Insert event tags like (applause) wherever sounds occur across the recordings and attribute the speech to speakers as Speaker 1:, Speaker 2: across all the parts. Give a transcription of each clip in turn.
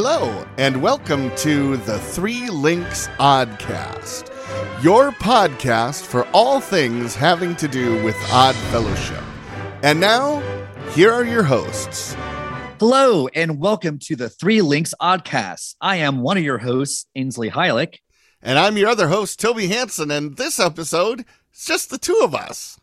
Speaker 1: Hello, and welcome to the Three Links Oddcast, your podcast for all things having to do with Odd Fellowship. And now, here are your hosts.
Speaker 2: Hello, and welcome to the Three Links Oddcast. I am one of your hosts, Ainsley Heilich.
Speaker 1: And I'm your other host, Toby Hanson, and this episode is just the two of us.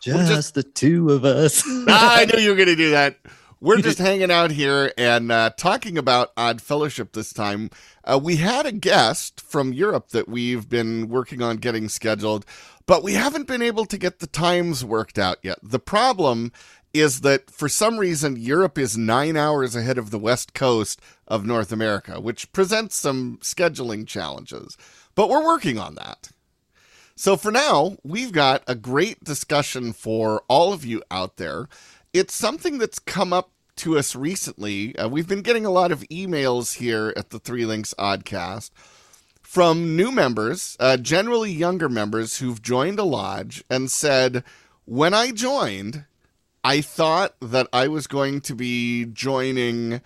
Speaker 2: Just, just the two of us. (laughs)
Speaker 1: I knew you were going to do that. We're just hanging out here and uh, talking about Odd Fellowship this time. Uh, we had a guest from Europe that we've been working on getting scheduled, but we haven't been able to get the times worked out yet. The problem is that for some reason, Europe is nine hours ahead of the West Coast of North America, which presents some scheduling challenges. But we're working on that. So for now, we've got a great discussion for all of you out there it's something that's come up to us recently. Uh, we've been getting a lot of emails here at the Three Links Oddcast from new members, uh, generally younger members who've joined a lodge and said, When I joined, I thought that I was going to be joining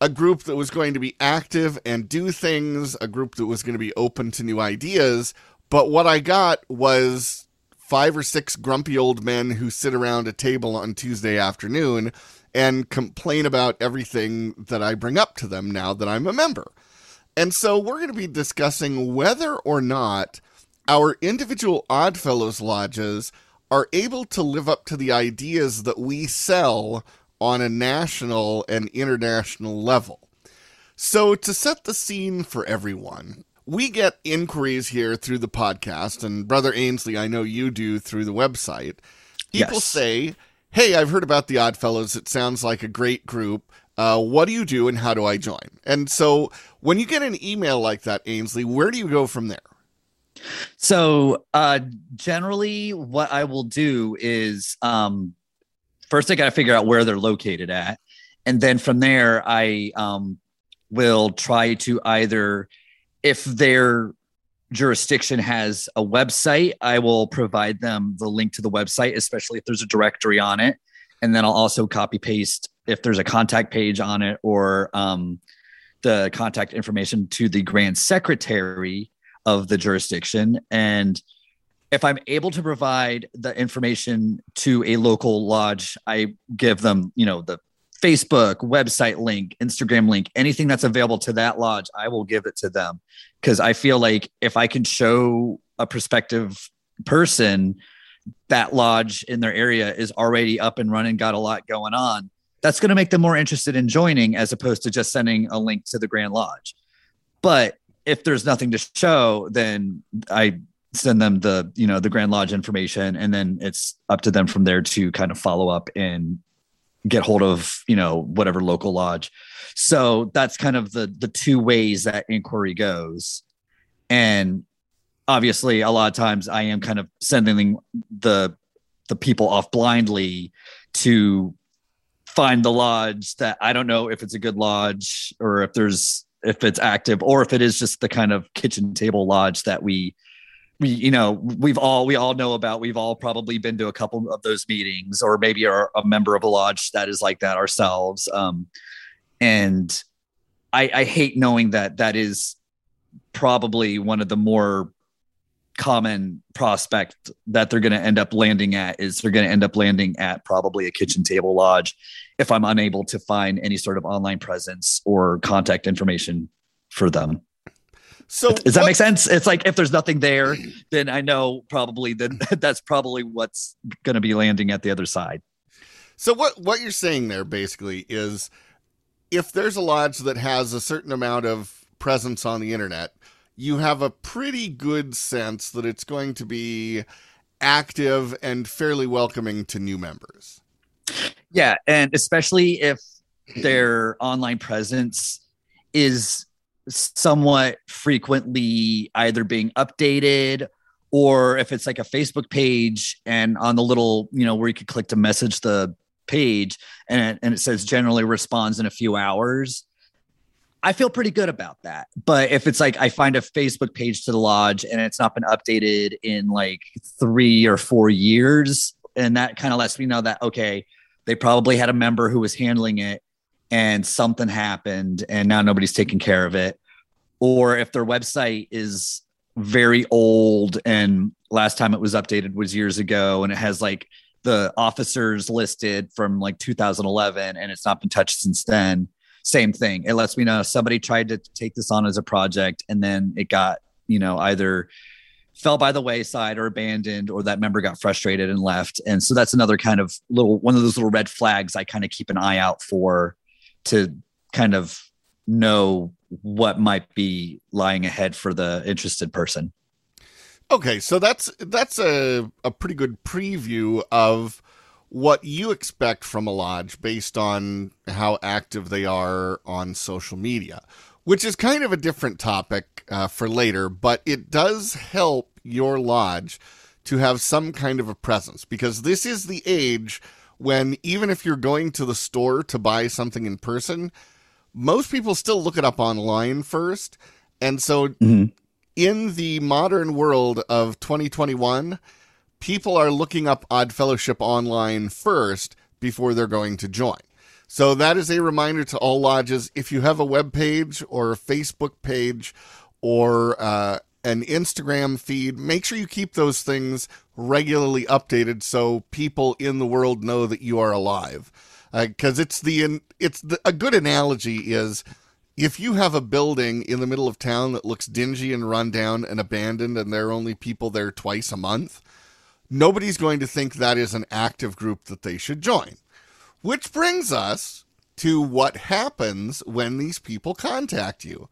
Speaker 1: a group that was going to be active and do things, a group that was going to be open to new ideas. But what I got was five or six grumpy old men who sit around a table on Tuesday afternoon and complain about everything that I bring up to them now that I'm a member. And so we're going to be discussing whether or not our individual Oddfellows lodges are able to live up to the ideas that we sell on a national and international level. So, to set the scene for everyone, we get inquiries here through the podcast, and Brother Ainsley, I know you do through the website. People yes. say, Hey, I've heard about the Oddfellows. It sounds like a great group. Uh, what do you do and how do I join? And so when you get an email like that, Ainsley, where do you go from there?
Speaker 2: So uh, generally, what I will do is um, first I got to figure out where they're located at, and then from there I um, will try to either if their jurisdiction has a website, I will provide them the link to the website, especially if there's a directory on it. And then I'll also copy paste if there's a contact page on it or um, the contact information to the grand secretary of the jurisdiction. And if I'm able to provide the information to a local lodge, I give them, you know, the Facebook, website link, Instagram link, anything that's available to that lodge, I will give it to them. Because I feel like if I can show a prospective person that lodge in their area is already up and running, got a lot going on, that's going to make them more interested in joining as opposed to just sending a link to the Grand Lodge. But if there's nothing to show, then I send them the you know the Grand Lodge information, and then it's up to them from there to kind of follow up and get hold of you know whatever local lodge. So that's kind of the the two ways that inquiry goes. And obviously a lot of times i am kind of sending the the people off blindly to find the lodge that i don't know if it's a good lodge or if there's if it's active or if it is just the kind of kitchen table lodge that we we you know we've all we all know about we've all probably been to a couple of those meetings or maybe are a member of a lodge that is like that ourselves. Um and i i hate knowing that that is probably one of the more common prospect that they're going to end up landing at is they're going to end up landing at probably a kitchen table lodge if i'm unable to find any sort of online presence or contact information for them so does that what, make sense? It's like if there's nothing there, then I know probably then (laughs) that's probably what's going to be landing at the other side.
Speaker 1: So what what you're saying there basically is if there's a lodge that has a certain amount of presence on the internet, you have a pretty good sense that it's going to be active and fairly welcoming to new members.
Speaker 2: Yeah, and especially if their online presence is somewhat frequently either being updated or if it's like a Facebook page and on the little, you know, where you could click to message the page and it, and it says generally responds in a few hours. I feel pretty good about that. But if it's like I find a Facebook page to the lodge and it's not been updated in like three or four years, and that kind of lets me know that, okay, they probably had a member who was handling it and something happened and now nobody's taking care of it. Or if their website is very old and last time it was updated was years ago and it has like the officers listed from like 2011 and it's not been touched since then same thing. It lets me know somebody tried to take this on as a project and then it got you know either fell by the wayside or abandoned or that member got frustrated and left. And so that's another kind of little one of those little red flags i kind of keep an eye out for to kind of know what might be lying ahead for the interested person.
Speaker 1: Okay, so that's that's a a pretty good preview of what you expect from a lodge based on how active they are on social media, which is kind of a different topic uh, for later, but it does help your lodge to have some kind of a presence because this is the age when even if you're going to the store to buy something in person, most people still look it up online first. And so mm-hmm in the modern world of 2021, people are looking up Odd Fellowship online first before they're going to join. So that is a reminder to all lodges if you have a web page or a Facebook page or uh, an Instagram feed, make sure you keep those things regularly updated so people in the world know that you are alive. Because uh, it's the it's the, a good analogy is if you have a building in the middle of town that looks dingy and run down and abandoned and there are only people there twice a month, nobody's going to think that is an active group that they should join. Which brings us to what happens when these people contact you.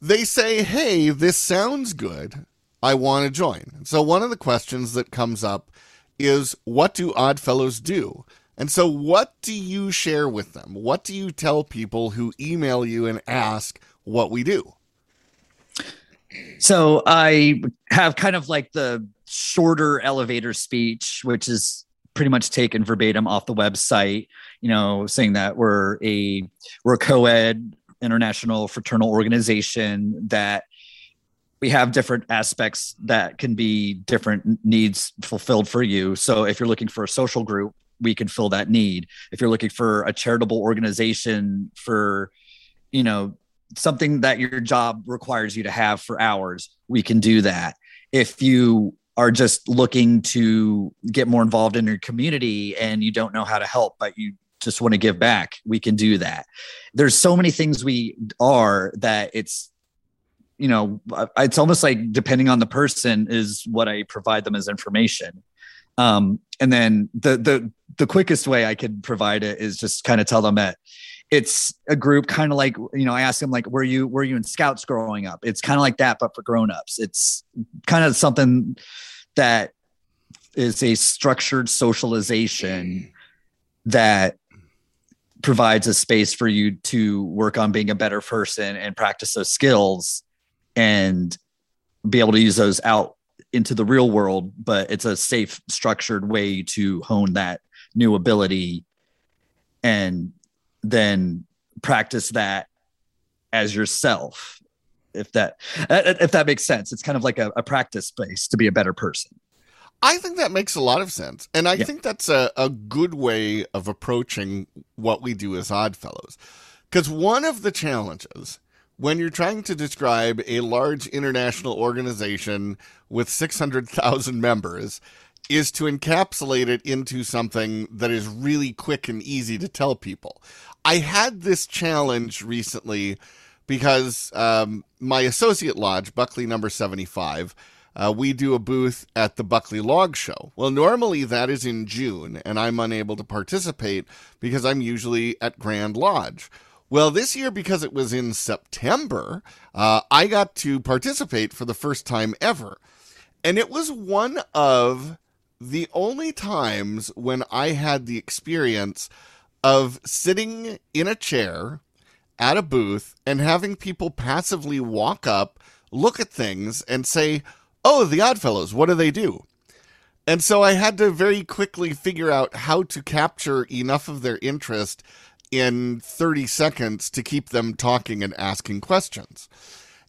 Speaker 1: They say, hey, this sounds good. I want to join. So, one of the questions that comes up is, what do Oddfellows do? And so, what do you share with them? What do you tell people who email you and ask what we do?
Speaker 2: So, I have kind of like the shorter elevator speech, which is pretty much taken verbatim off the website, you know, saying that we're a we're a co-ed international fraternal organization that we have different aspects that can be different needs fulfilled for you. So if you're looking for a social group, we can fill that need. If you're looking for a charitable organization for, you know, something that your job requires you to have for hours, we can do that. If you are just looking to get more involved in your community and you don't know how to help, but you just want to give back, we can do that. There's so many things we are that it's you know it's almost like depending on the person is what i provide them as information. Um, and then the the the quickest way I could provide it is just kind of tell them that it's a group kind of like you know i ask them like were you were you in scouts growing up? It's kind of like that but for grown-ups. It's kind of something that is a structured socialization that provides a space for you to work on being a better person and practice those skills and be able to use those out into the real world, but it's a safe, structured way to hone that new ability and then practice that as yourself. If that if that makes sense, it's kind of like a, a practice space to be a better person.
Speaker 1: I think that makes a lot of sense. And I yeah. think that's a, a good way of approaching what we do as Oddfellows. Because one of the challenges when you're trying to describe a large international organization with 600,000 members is to encapsulate it into something that is really quick and easy to tell people. I had this challenge recently because um, my associate lodge, Buckley number 75, uh, we do a booth at the Buckley Log Show. Well, normally that is in June, and I'm unable to participate because I'm usually at Grand Lodge. Well, this year, because it was in September, uh, I got to participate for the first time ever. And it was one of the only times when I had the experience of sitting in a chair at a booth and having people passively walk up, look at things, and say, Oh, the Oddfellows, what do they do? And so I had to very quickly figure out how to capture enough of their interest in 30 seconds to keep them talking and asking questions.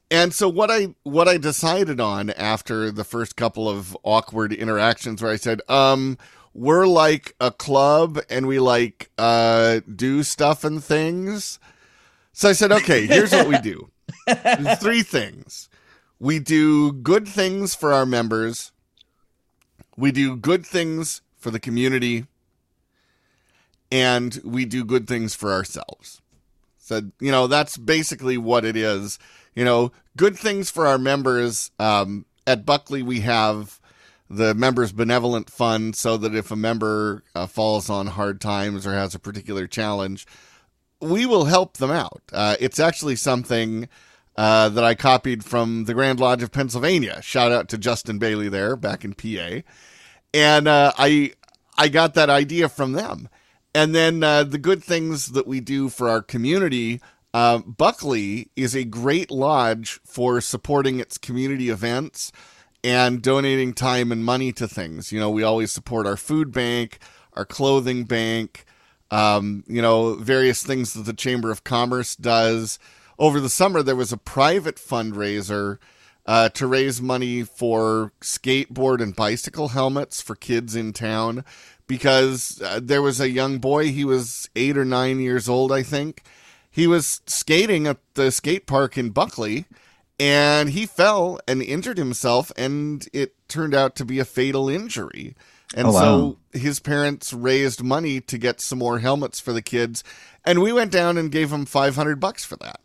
Speaker 1: And so what I what I decided on after the first couple of awkward interactions where I said, um, we're like a club and we like uh, do stuff and things. So I said, okay, here's what we do. (laughs) Three things. We do good things for our members. We do good things for the community. And we do good things for ourselves. So, you know, that's basically what it is. You know, good things for our members. Um, at Buckley, we have the members benevolent fund so that if a member uh, falls on hard times or has a particular challenge, we will help them out. Uh, it's actually something uh, that I copied from the Grand Lodge of Pennsylvania. Shout out to Justin Bailey there back in PA, and uh, I I got that idea from them. And then uh, the good things that we do for our community. Uh, Buckley is a great lodge for supporting its community events and donating time and money to things. You know, we always support our food bank, our clothing bank, um, you know, various things that the Chamber of Commerce does. Over the summer, there was a private fundraiser uh, to raise money for skateboard and bicycle helmets for kids in town because uh, there was a young boy, he was eight or nine years old, I think. He was skating at the skate park in Buckley and he fell and injured himself and it turned out to be a fatal injury and oh, wow. so his parents raised money to get some more helmets for the kids and we went down and gave him 500 bucks for that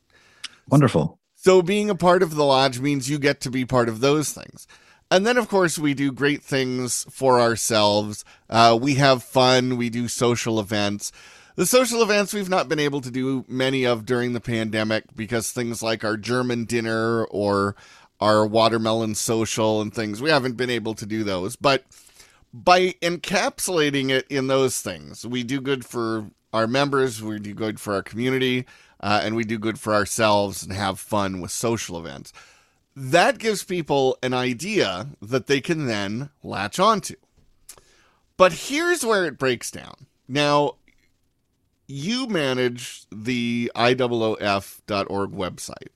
Speaker 2: wonderful
Speaker 1: so being a part of the lodge means you get to be part of those things and then of course we do great things for ourselves uh, we have fun we do social events the social events we've not been able to do many of during the pandemic because things like our German dinner or our watermelon social and things, we haven't been able to do those. But by encapsulating it in those things, we do good for our members, we do good for our community, uh, and we do good for ourselves and have fun with social events. That gives people an idea that they can then latch onto. But here's where it breaks down. Now, you manage the IOOF.org website.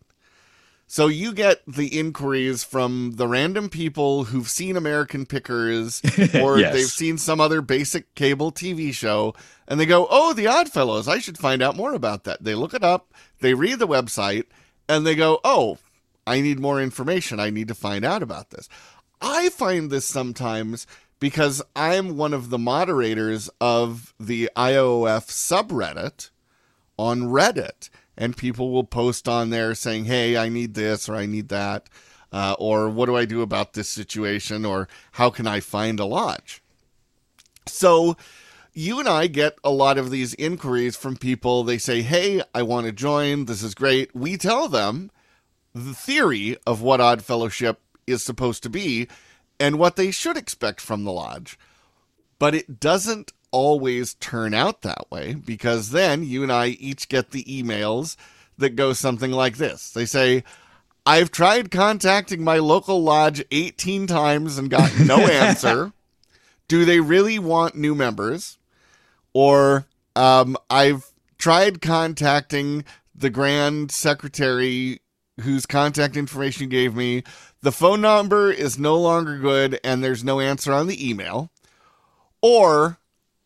Speaker 1: So you get the inquiries from the random people who've seen American Pickers (laughs) or yes. they've seen some other basic cable TV show and they go, "Oh, the Oddfellows, I should find out more about that." They look it up, they read the website, and they go, "Oh, I need more information. I need to find out about this." I find this sometimes because I'm one of the moderators of the IOF subreddit on Reddit. And people will post on there saying, hey, I need this or I need that. Uh, or what do I do about this situation? Or how can I find a lodge? So you and I get a lot of these inquiries from people. They say, hey, I want to join. This is great. We tell them the theory of what Odd Fellowship is supposed to be and what they should expect from the lodge. But it doesn't always turn out that way because then you and I each get the emails that go something like this. They say, I've tried contacting my local lodge 18 times and got no (laughs) answer. Do they really want new members? Or um, I've tried contacting the grand secretary whose contact information you gave me. The phone number is no longer good and there's no answer on the email. Or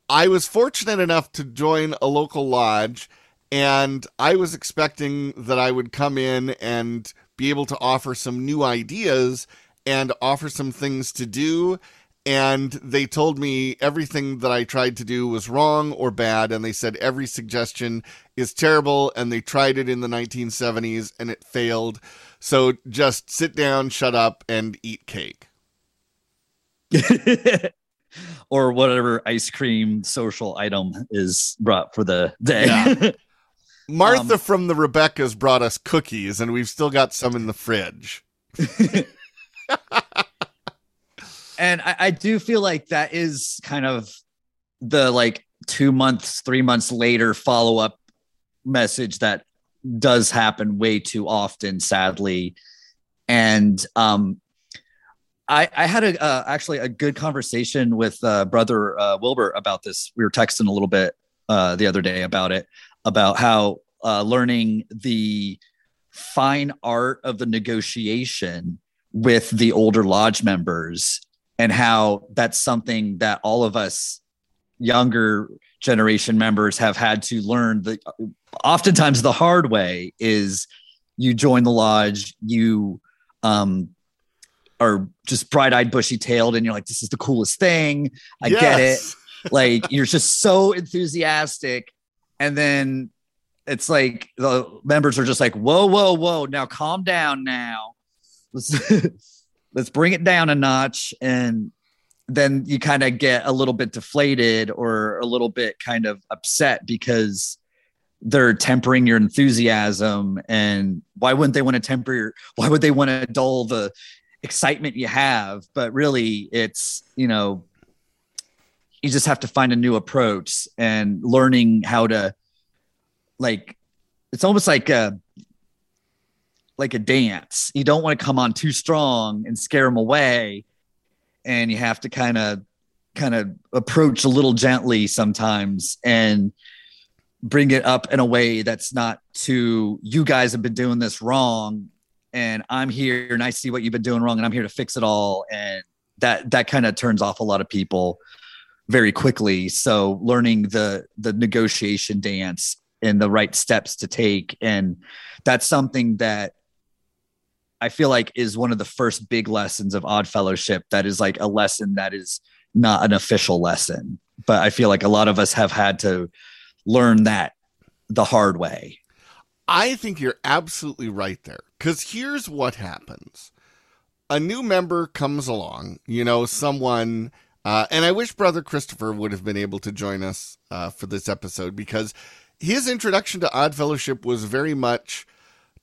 Speaker 1: I was fortunate enough to join a local lodge and I was expecting that I would come in and be able to offer some new ideas and offer some things to do and they told me everything that I tried to do was wrong or bad, and they said every suggestion is terrible, and they tried it in the 1970s and it failed. So just sit down, shut up, and eat cake. (laughs)
Speaker 2: or whatever ice cream social item is brought for the day. Yeah. (laughs)
Speaker 1: Martha um, from the Rebekahs brought us cookies, and we've still got some in the fridge (laughs)
Speaker 2: and I, I do feel like that is kind of the like two months, three months later follow up message that does happen way too often, sadly. And um, I, I had a uh, actually a good conversation with uh, brother uh, Wilbur about this. We were texting a little bit uh, the other day about it, about how uh, learning the fine art of the negotiation with the older lodge members and how that's something that all of us younger generation members have had to learn the oftentimes the hard way is you join the lodge you um are just bright-eyed bushy-tailed and you're like this is the coolest thing. I yes. get it. (laughs) Like you're just so enthusiastic. And then it's like the members are just like whoa whoa whoa. Now calm down now (laughs) let's bring it down a notch and then you kind of get a little bit deflated or a little bit kind of upset because they're tempering your enthusiasm. And why wouldn't they want to temper your why would they want to dull the excitement you have? But really it's you know you just have to find a new approach and learning how to like it's almost like a like a dance. You don't want to come on too strong and scare them away. And you have to kind of kind of approach a little gently sometimes and bring it up in a way that's not too you guys have been doing this wrong and I'm here and I see what you've been doing wrong and I'm here to fix it all. And that that kind of turns off a lot of people very quickly. So learning the the negotiation dance and the right steps to take. And that's something that I feel like is one of the first big lessons of Odd Fellowship that is like a lesson that is not an official lesson. But I feel like a lot of us have had to learn that the hard way.
Speaker 1: I think you're absolutely right there. Because here's what happens a new member comes along, you know, someone. Uh, and I wish Brother Christopher would have been able to join us uh, for this episode because his introduction to Odd Fellowship was very much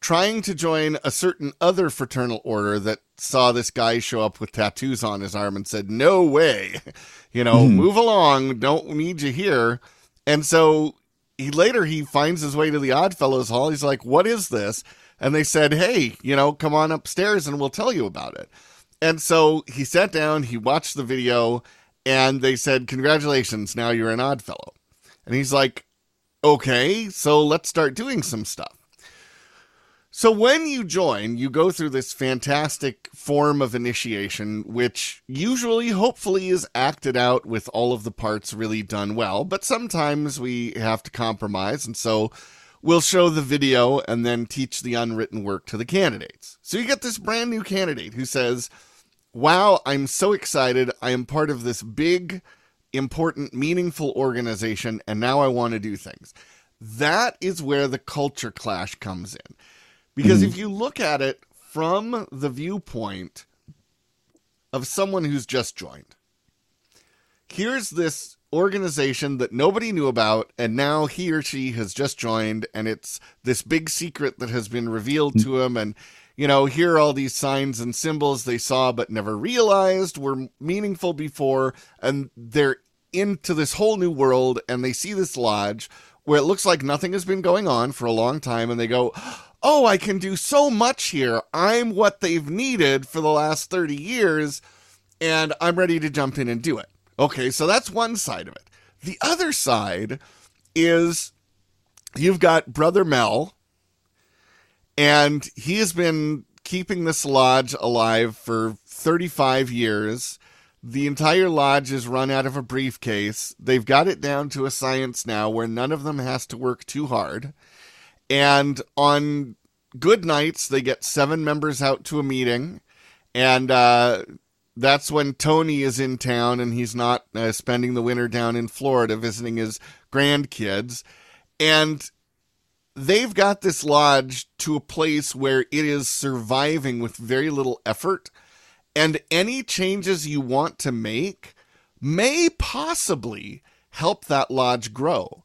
Speaker 1: trying to join a certain other fraternal order that saw this guy show up with tattoos on his arm and said, No way, (laughs) you know, mm. move along, don't need you here. And so he later he finds his way to the Oddfellows Hall. He's like, What is this? And they said, Hey, you know, come on upstairs and we'll tell you about it. And so he sat down, he watched the video, and they said, Congratulations, now you're an Oddfellow. And he's like, Okay, so let's start doing some stuff. So when you join, you go through this fantastic form of initiation, which usually, hopefully, is acted out with all of the parts really done well. But sometimes we have to compromise, and so we'll show the video and then teach the unwritten work to the candidates. So you get this brand new candidate who says, Wow, I'm so excited. I am part of this big, important, meaningful organization, and now I want to do things. That is where the culture clash comes in because mm-hmm. if you look at it from the viewpoint of someone who's just joined, here's this organization that nobody knew about, and now he or she has just joined, and it's this big secret that has been revealed to him. And, you know, here are all these signs and symbols they saw but never realized were meaningful before, and they're into this whole new world, and they see this lodge where it looks like nothing has been going on for a long time, and they go, oh, I can do so much here. I'm what they've needed for the last 30 years, and I'm ready to jump in and do it. Okay, so that's one side of it. The other side is you've got Brother Mel, and he has been keeping this lodge alive for 35 years. The entire lodge is run out of a briefcase. They've got it down to a science now where none of them has to work too hard. And on good nights, they get seven members out to a meeting. And uh, that's when Tony is in town and he's not uh, spending the winter down in Florida visiting his grandkids. And they've got this lodge to a place where it is surviving with very little effort. And any changes you want to make may possibly help that lodge grow.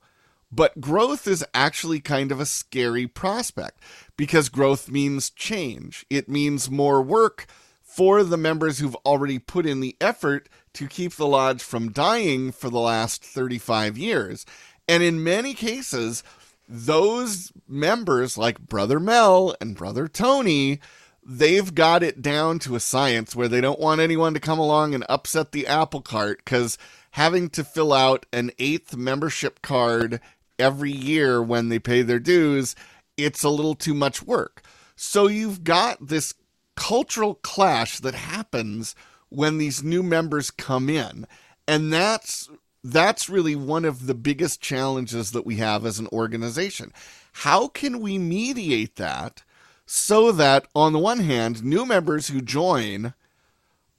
Speaker 1: But growth is actually kind of a scary prospect because growth means change. It means more work for the members who've already put in the effort to keep the lodge from dying for the last 35 years. And in many cases, those members, like Brother Mel and Brother Tony, they've got it down to a science where they don't want anyone to come along and upset the apple cart because having to fill out an eighth membership card every year when they pay their dues, it's a little too much work. So you've got this cultural clash that happens when these new members come in. And that's that's really one of the biggest challenges that we have as an organization. How can we mediate that so that on the one hand, new members who join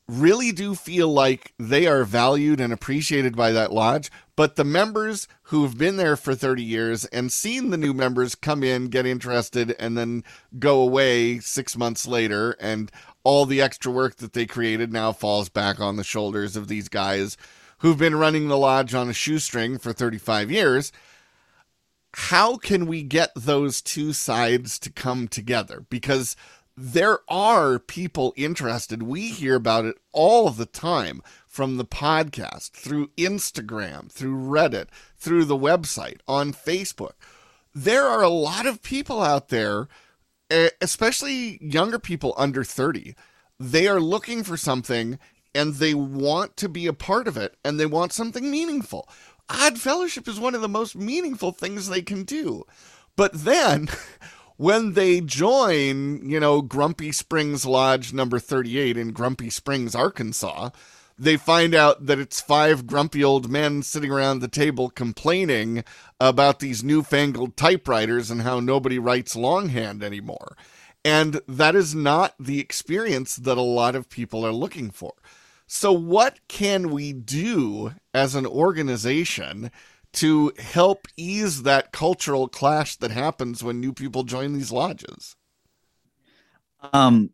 Speaker 1: really do feel like they are valued and appreciated by that lodge. But the members who have been there for 30 years and seen the new members come in, get interested, and then go away six months later, and all the extra work that they created now falls back on the shoulders of these guys who've been running the lodge on a shoestring for 35 years. How can we get those two sides to come together? Because there are people interested. We hear about it all the time from the podcast, through Instagram, through Reddit, through the website, on Facebook. There are a lot of people out there, especially younger people under 30. They are looking for something and they want to be a part of it and they want something meaningful. Odd Fellowship is one of the most meaningful things they can do. But then (laughs) when they join, you know, Grumpy Springs Lodge number 38 in Grumpy Springs, Arkansas, they find out that it's five grumpy old men sitting around the table complaining about these newfangled typewriters and how nobody writes longhand anymore. And that is not the experience that a lot of people are looking for. So, what can we do as an organization to help ease that cultural clash that happens when new people join these lodges?
Speaker 2: Um,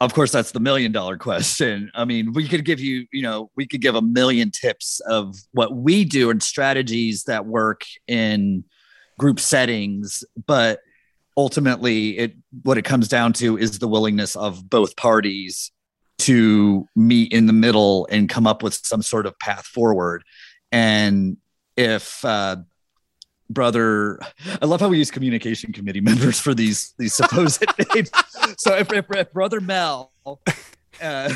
Speaker 2: of course, that's the million dollar question. I mean, we could give you, you know, we could give a million tips of what we do and strategies that work in group settings, but ultimately it what it comes down to is the willingness of both parties to meet in the middle and come up with some sort of path forward and if uh, brother i love how we use communication committee (laughs) members for these these supposed (laughs) names. So if, if, if, brother mel uh,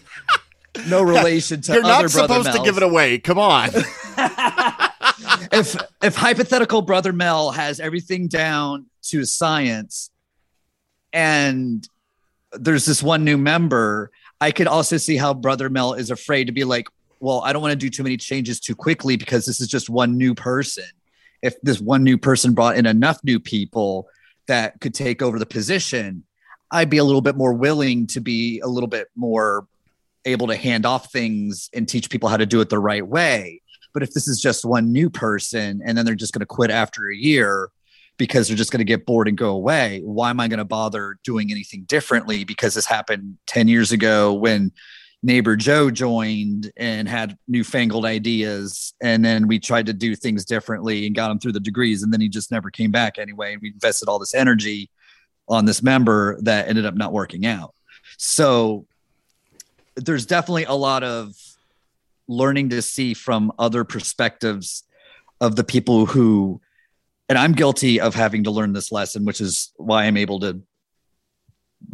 Speaker 2: (laughs) no relation to
Speaker 1: you're
Speaker 2: not
Speaker 1: supposed to give it away. Come on.
Speaker 2: If if hypothetical brother mel has everything down to science and there's this one new member i could also see how brother mel is afraid to be like well, I don't want to do too many changes too quickly because this is just one new person. If this one new person brought in enough new people that could take over the position, I'd be a little bit more willing to be a little bit more able to hand off things and teach people how to do it the right way. But if this is just one new person and then they're just going to quit after a year because they're just going to get bored and go away, why am I going to bother doing anything differently? Because this happened 10 years ago when neighbor Joe joined and had newfangled ideas. And then we tried to do things differently and got him through the degrees. And then he just never came back anyway. And we invested all this energy on this member that ended up not working out. So there's definitely a lot of learning to see from other perspectives of the people who and I'm guilty of having to learn this lesson, which is why I'm able to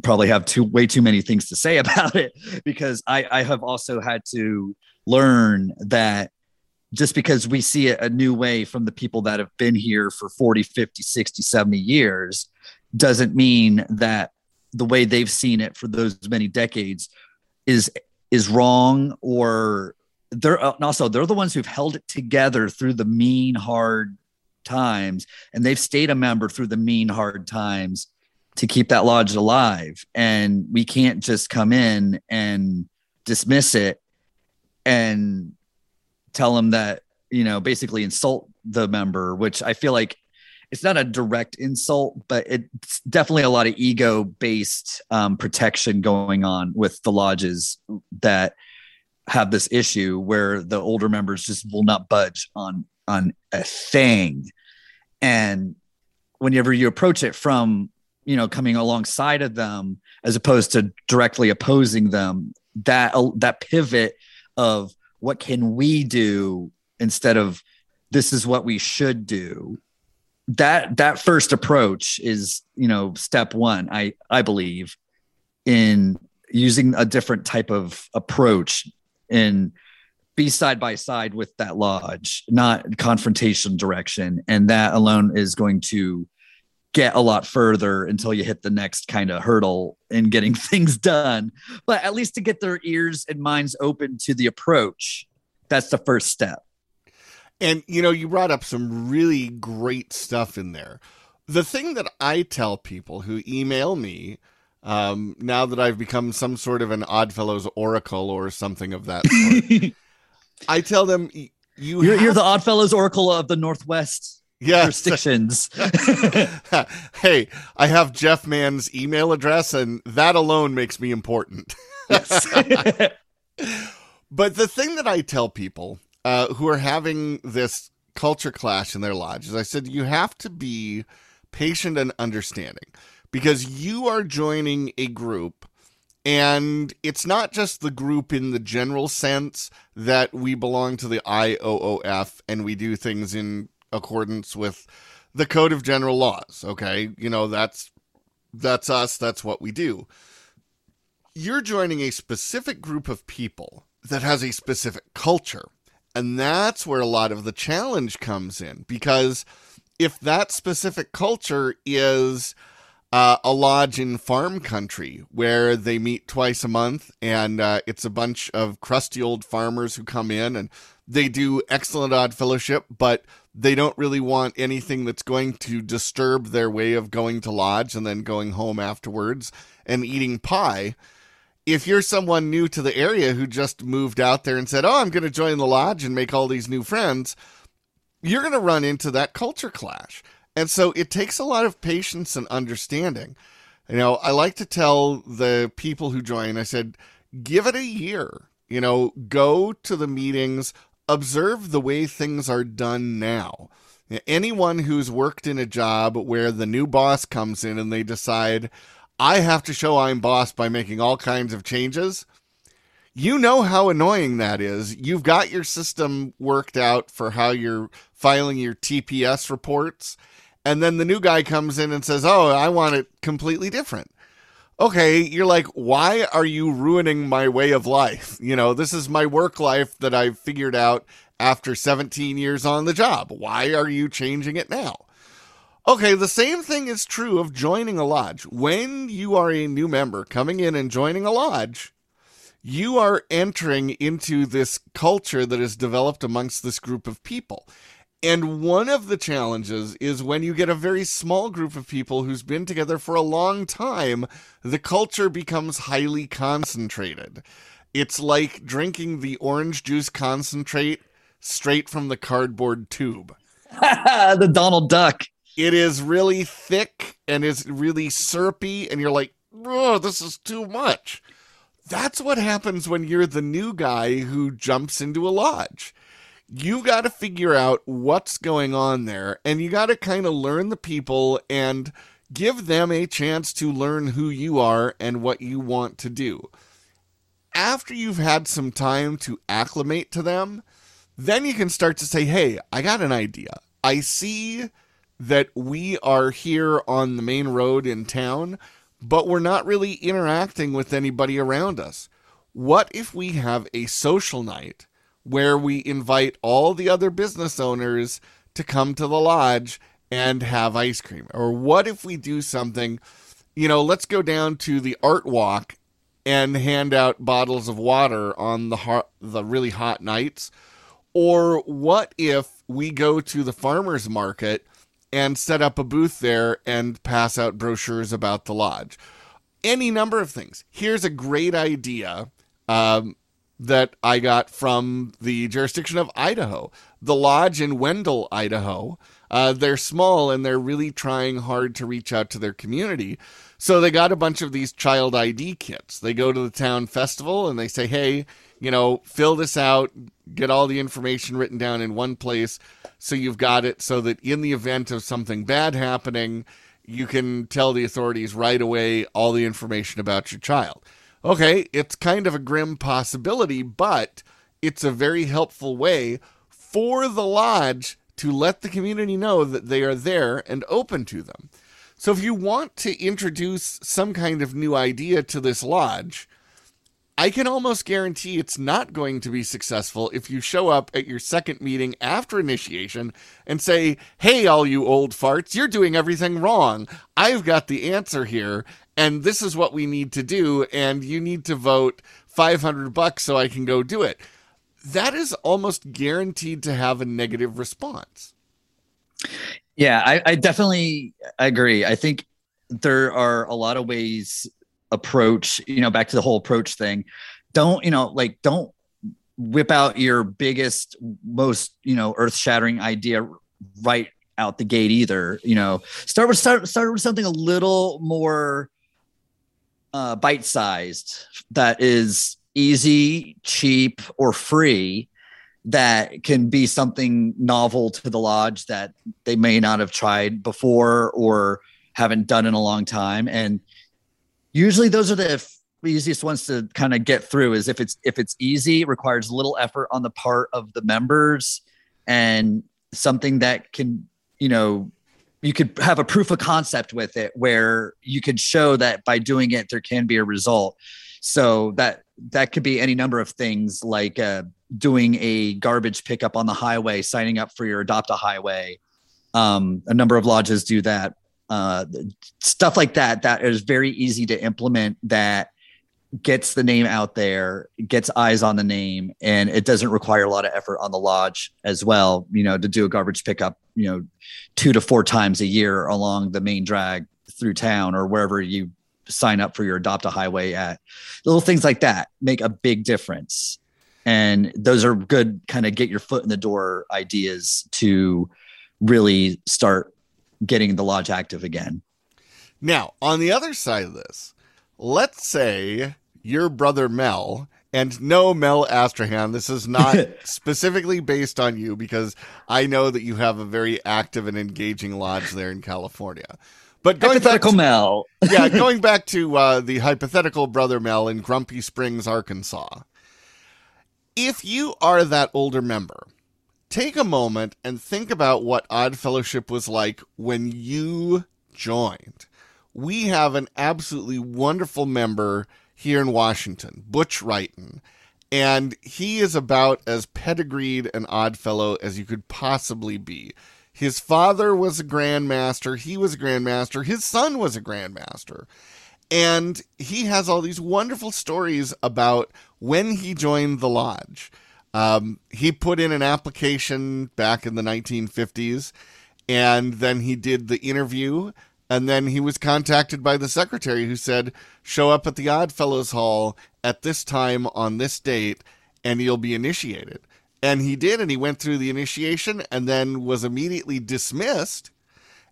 Speaker 2: probably have too way too many things to say (laughs) about it because I, I have also had to learn that just because we see it a new way from the people that have been here for 40 50 60 70 years doesn't mean that the way they've seen it for those many decades is is wrong or they're uh, also they're the ones who've held it together through the mean hard times and they've stayed a member through the mean hard times to keep that lodge alive. And we can't just come in and dismiss it and tell them that, you know, basically insult the member, which I feel like it's not a direct insult, but it's definitely a lot of ego based um, protection going on with the lodges that have this issue where the older members just will not budge on on a thing and whenever you approach it from you know coming alongside of them as opposed to directly opposing them that uh, that pivot of what can we do instead of this is what we should do. That that first approach is you know step 1 i i believe in using a different type of approach and be side by side with that lodge not confrontation direction. And that alone is going to get a lot further until you hit the next kind of hurdle in getting (laughs) things done. But at least to get their ears and minds open to the approach, that's the first step.
Speaker 1: And you know, you brought up some really great stuff in there. The thing that I tell people who email me, um, now that I've become some sort of an Oddfellows oracle or something of that sort, (laughs) I tell them you
Speaker 2: you're, you're the Oddfellows Oracle of the Northwest
Speaker 1: yes.
Speaker 2: jurisdictions. (laughs) (laughs)
Speaker 1: hey, I have Jeff Mann's email address, and that alone makes me important.
Speaker 2: yes. (laughs)
Speaker 1: But the thing that I tell people uh, who are having this culture clash in their lodge is I said, you have to be patient and understanding because you are joining a group. And it's not just the group in the general sense that we belong to the IOOF and we do things in accordance with the Code of General Laws. Okay. You know, that's that's us, that's what we do. You're joining a specific group of people that has a specific culture. And that's where a lot of the challenge comes in because if that specific culture is uh, a lodge in farm country where they meet twice a month and uh, it's a bunch of crusty old farmers who come in and they do excellent odd fellowship, but they don't really want anything that's going to disturb their way of going to lodge and then going home afterwards and eating pie if you're someone new to the area who just moved out there and said, "Oh, I'm going to join the lodge and make all these new friends," you're going to run into that culture clash. And so it takes a lot of patience and understanding. You know, I like to tell the people who join, I said, give it a year. You know, go to the meetings, observe the way things are done now. Anyone who's worked in a job where the new boss comes in and they decide, I have to show I'm boss by making all kinds of changes. You know how annoying that is. You've got your system worked out for how you're filing your TPS reports. And then the new guy comes in and says, Oh, I want it completely different. Okay, you're like, why are you ruining my way of life? You know, this is my work life that I've figured out after 17 years on the job. Why are you changing it now? Okay, the same thing is true of joining a lodge. When you are a new member coming in and joining a lodge, you are entering into this culture that is developed amongst this group of people. And one of the challenges is when you get a very small group of people who's been together for a long time, the culture becomes highly concentrated. It's like drinking the orange juice concentrate straight from the cardboard tube. (laughs)
Speaker 2: the Donald Duck.
Speaker 1: It is really thick and is really syrupy, and you're like, oh, this is too much. That's what happens when you're the new guy who jumps into a lodge. You got to figure out what's going on there, and you got to kind of learn the people and give them a chance to learn who you are and what you want to do. After you've had some time to acclimate to them, then you can start to say, hey, I got an idea. I see that we are here on the main road in town, but we're not really interacting with anybody around us. What if we have a social night where we invite all the other business owners to come to the lodge and have ice cream? Or what if we do something, you know, let's go down to the art walk and hand out bottles of water on the hot, the really hot nights? Or what if we go to the farmers market and set up a booth there and pass out brochures about the lodge? Any number of things. Here's a great idea um, that I got from the jurisdiction of Idaho. The lodge in Wendell, Idaho. Uh, they're small and they're really trying hard to reach out to their community. So they got a bunch of these child ID kits. They go to the town festival and they say, hey, you know, fill this out, get all the information written down in one place so you've got it so that in the event of something bad happening, you can tell the authorities right away all the information about your child. Okay, it's kind of a grim possibility, but it's a very helpful way for the lodge to let the community know that they are there and open to them. So if you want to introduce some kind of new idea to this lodge, I can almost guarantee it's not going to be successful if you show up at your second meeting after initiation and say, Hey, all you old farts, you're doing everything wrong. I've got the answer here, and this is what we need to do, and you need to vote 500 bucks so I can go do it. That is almost guaranteed to have a negative response.
Speaker 2: Yeah, I, I definitely agree. I think there are a lot of ways approach, you know, back to the whole approach thing. Don't, you know, like don't whip out your biggest, most, you know, earth shattering idea right out the gate either. You know, start with start start with something a little more uh, bite sized that is easy, cheap, or free that can be something novel to the lodge that they may not have tried before or haven't done in a long time. And usually those are the easiest ones to kind of get through is if it's if it's easy it requires little effort on the part of the members and something that can you know you could have a proof of concept with it where you could show that by doing it there can be a result. So that that could be any number of things like uh, doing a garbage pickup on the highway signing up for your adopt a highway. Um, a number of lodges do that. Uh, stuff like that that is very easy to implement that gets the name out there gets eyes on the name and it doesn't require a lot of effort on the lodge as well you know to do a garbage pickup you know two to four times a year along the main drag through town or wherever you sign up for your adopt a highway at little things like that make a big difference and those are good kind of get your foot in the door ideas to really start getting the lodge active again.
Speaker 1: Now, on the other side of this, let's say your brother Mel, and no, Mel Astrahan, this is not (laughs) specifically based on you because I know that you have a very active and engaging lodge there in California.
Speaker 2: But going hypothetical
Speaker 1: back to,
Speaker 2: Mel. (laughs)
Speaker 1: yeah, (laughs) going back to uh, the hypothetical brother Mel in Grumpy Springs, Arkansas. If you are that older member take a moment and think about what Odd Fellowship was like when you joined. We have an absolutely wonderful member here in Washington, Butch Wrighton, and he is about as pedigreed an odd fellow as you could possibly be. His father was a grandmaster, he was a grandmaster, his son was a grandmaster. And he has all these wonderful stories about when he joined the lodge um, he put in an application back in the 1950s, and then he did the interview, and then he was contacted by the secretary who said, "Show up at the Odd Fellows Hall at this time on this date, and you'll be initiated." And he did, and he went through the initiation, and then was immediately dismissed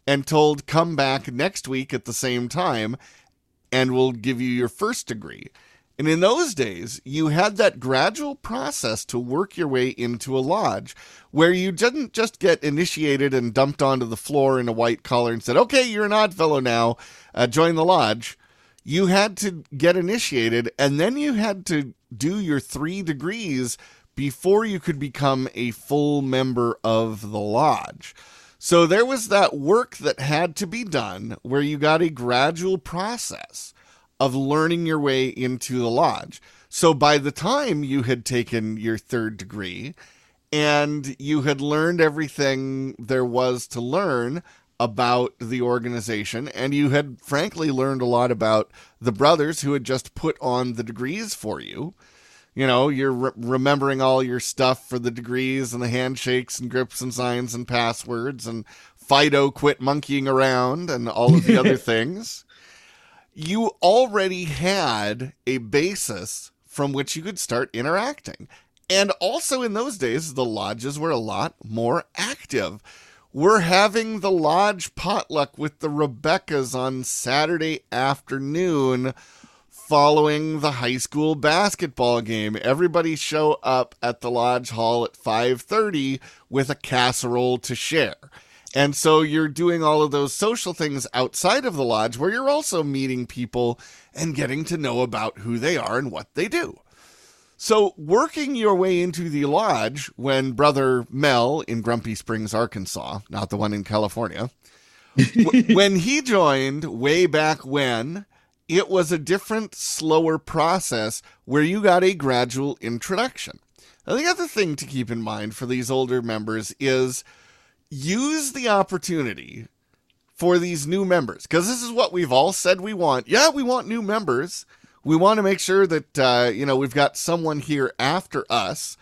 Speaker 1: and told, "Come back next week at the same time, and we'll give you your first degree." And in those days, you had that gradual process to work your way into a lodge where you didn't just get initiated and dumped onto the floor in a white collar and said, okay, you're an odd fellow now, uh, join the lodge. You had to get initiated and then you had to do your three degrees before you could become a full member of the lodge. So there was that work that had to be done where you got a gradual process of learning your way into the lodge. So by the time you had taken your third degree and you had learned everything there was to learn about the organization, and you had frankly learned a lot about the brothers who had just put on the degrees for you. You know, you're re- remembering all your stuff for the degrees and the handshakes and grips and signs and passwords and Fido quit monkeying around and all of the other (laughs) things you already had a basis from which you could start interacting. And also in those days, the lodges were a lot more active. We're having the lodge potluck with the Rebekahs on Saturday afternoon following the high school basketball game. Everybody show up at the lodge hall at 5:30 with a casserole to share. And so you're doing all of those social things outside of the lodge where you're also meeting people and getting to know about who they are and what they do. So, working your way into the lodge when brother Mel in Grumpy Springs, Arkansas, not the one in California, (laughs) when he joined way back when, It was a different, slower process where you got a gradual introduction. Now, the other thing to keep in mind for these older members is use the opportunity for these new members because this is what we've all said we want. Yeah, we want new members. We want to make sure that uh, you know we've got someone here after us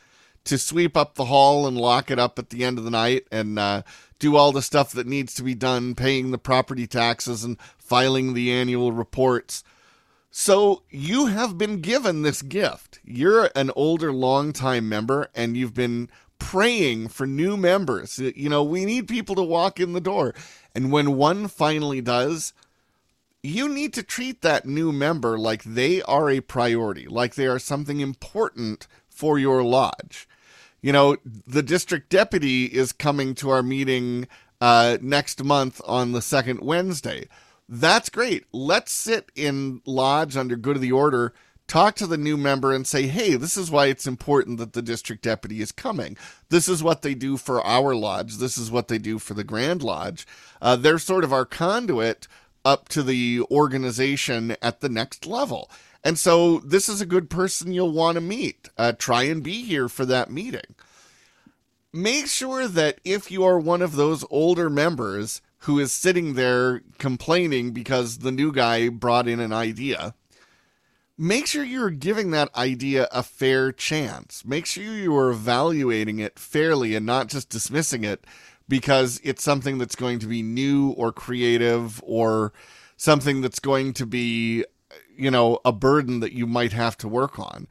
Speaker 1: to sweep up the hall and lock it up at the end of the night and uh, do all the stuff that needs to be done, paying the property taxes and filing the annual reports. So you have been given this gift. You're an older, long-time member, and you've been praying for new members. You know, we need people to walk in the door. And when one finally does, you need to treat that new member like they are a priority, like they are something important for your lodge. You know, the district deputy is coming to our meeting uh, next month on the second Wednesday. That's great. Let's sit in lodge under good of the order, talk to the new member and say, hey, this is why it's important that the district deputy is coming. This is what they do for our lodge. This is what they do for the Grand Lodge. Uh, they're sort of our conduit up to the organization at the next level. And so this is a good person you'll want to meet. Uh, try and be here for that meeting. Make sure that if you are one of those older members who is sitting there complaining because the new guy brought in an idea, make sure you're giving that idea a fair chance. Make sure you are evaluating it fairly and not just dismissing it because it's something that's going to be new or creative or something that's going to be, you know, a burden that you might have to work on.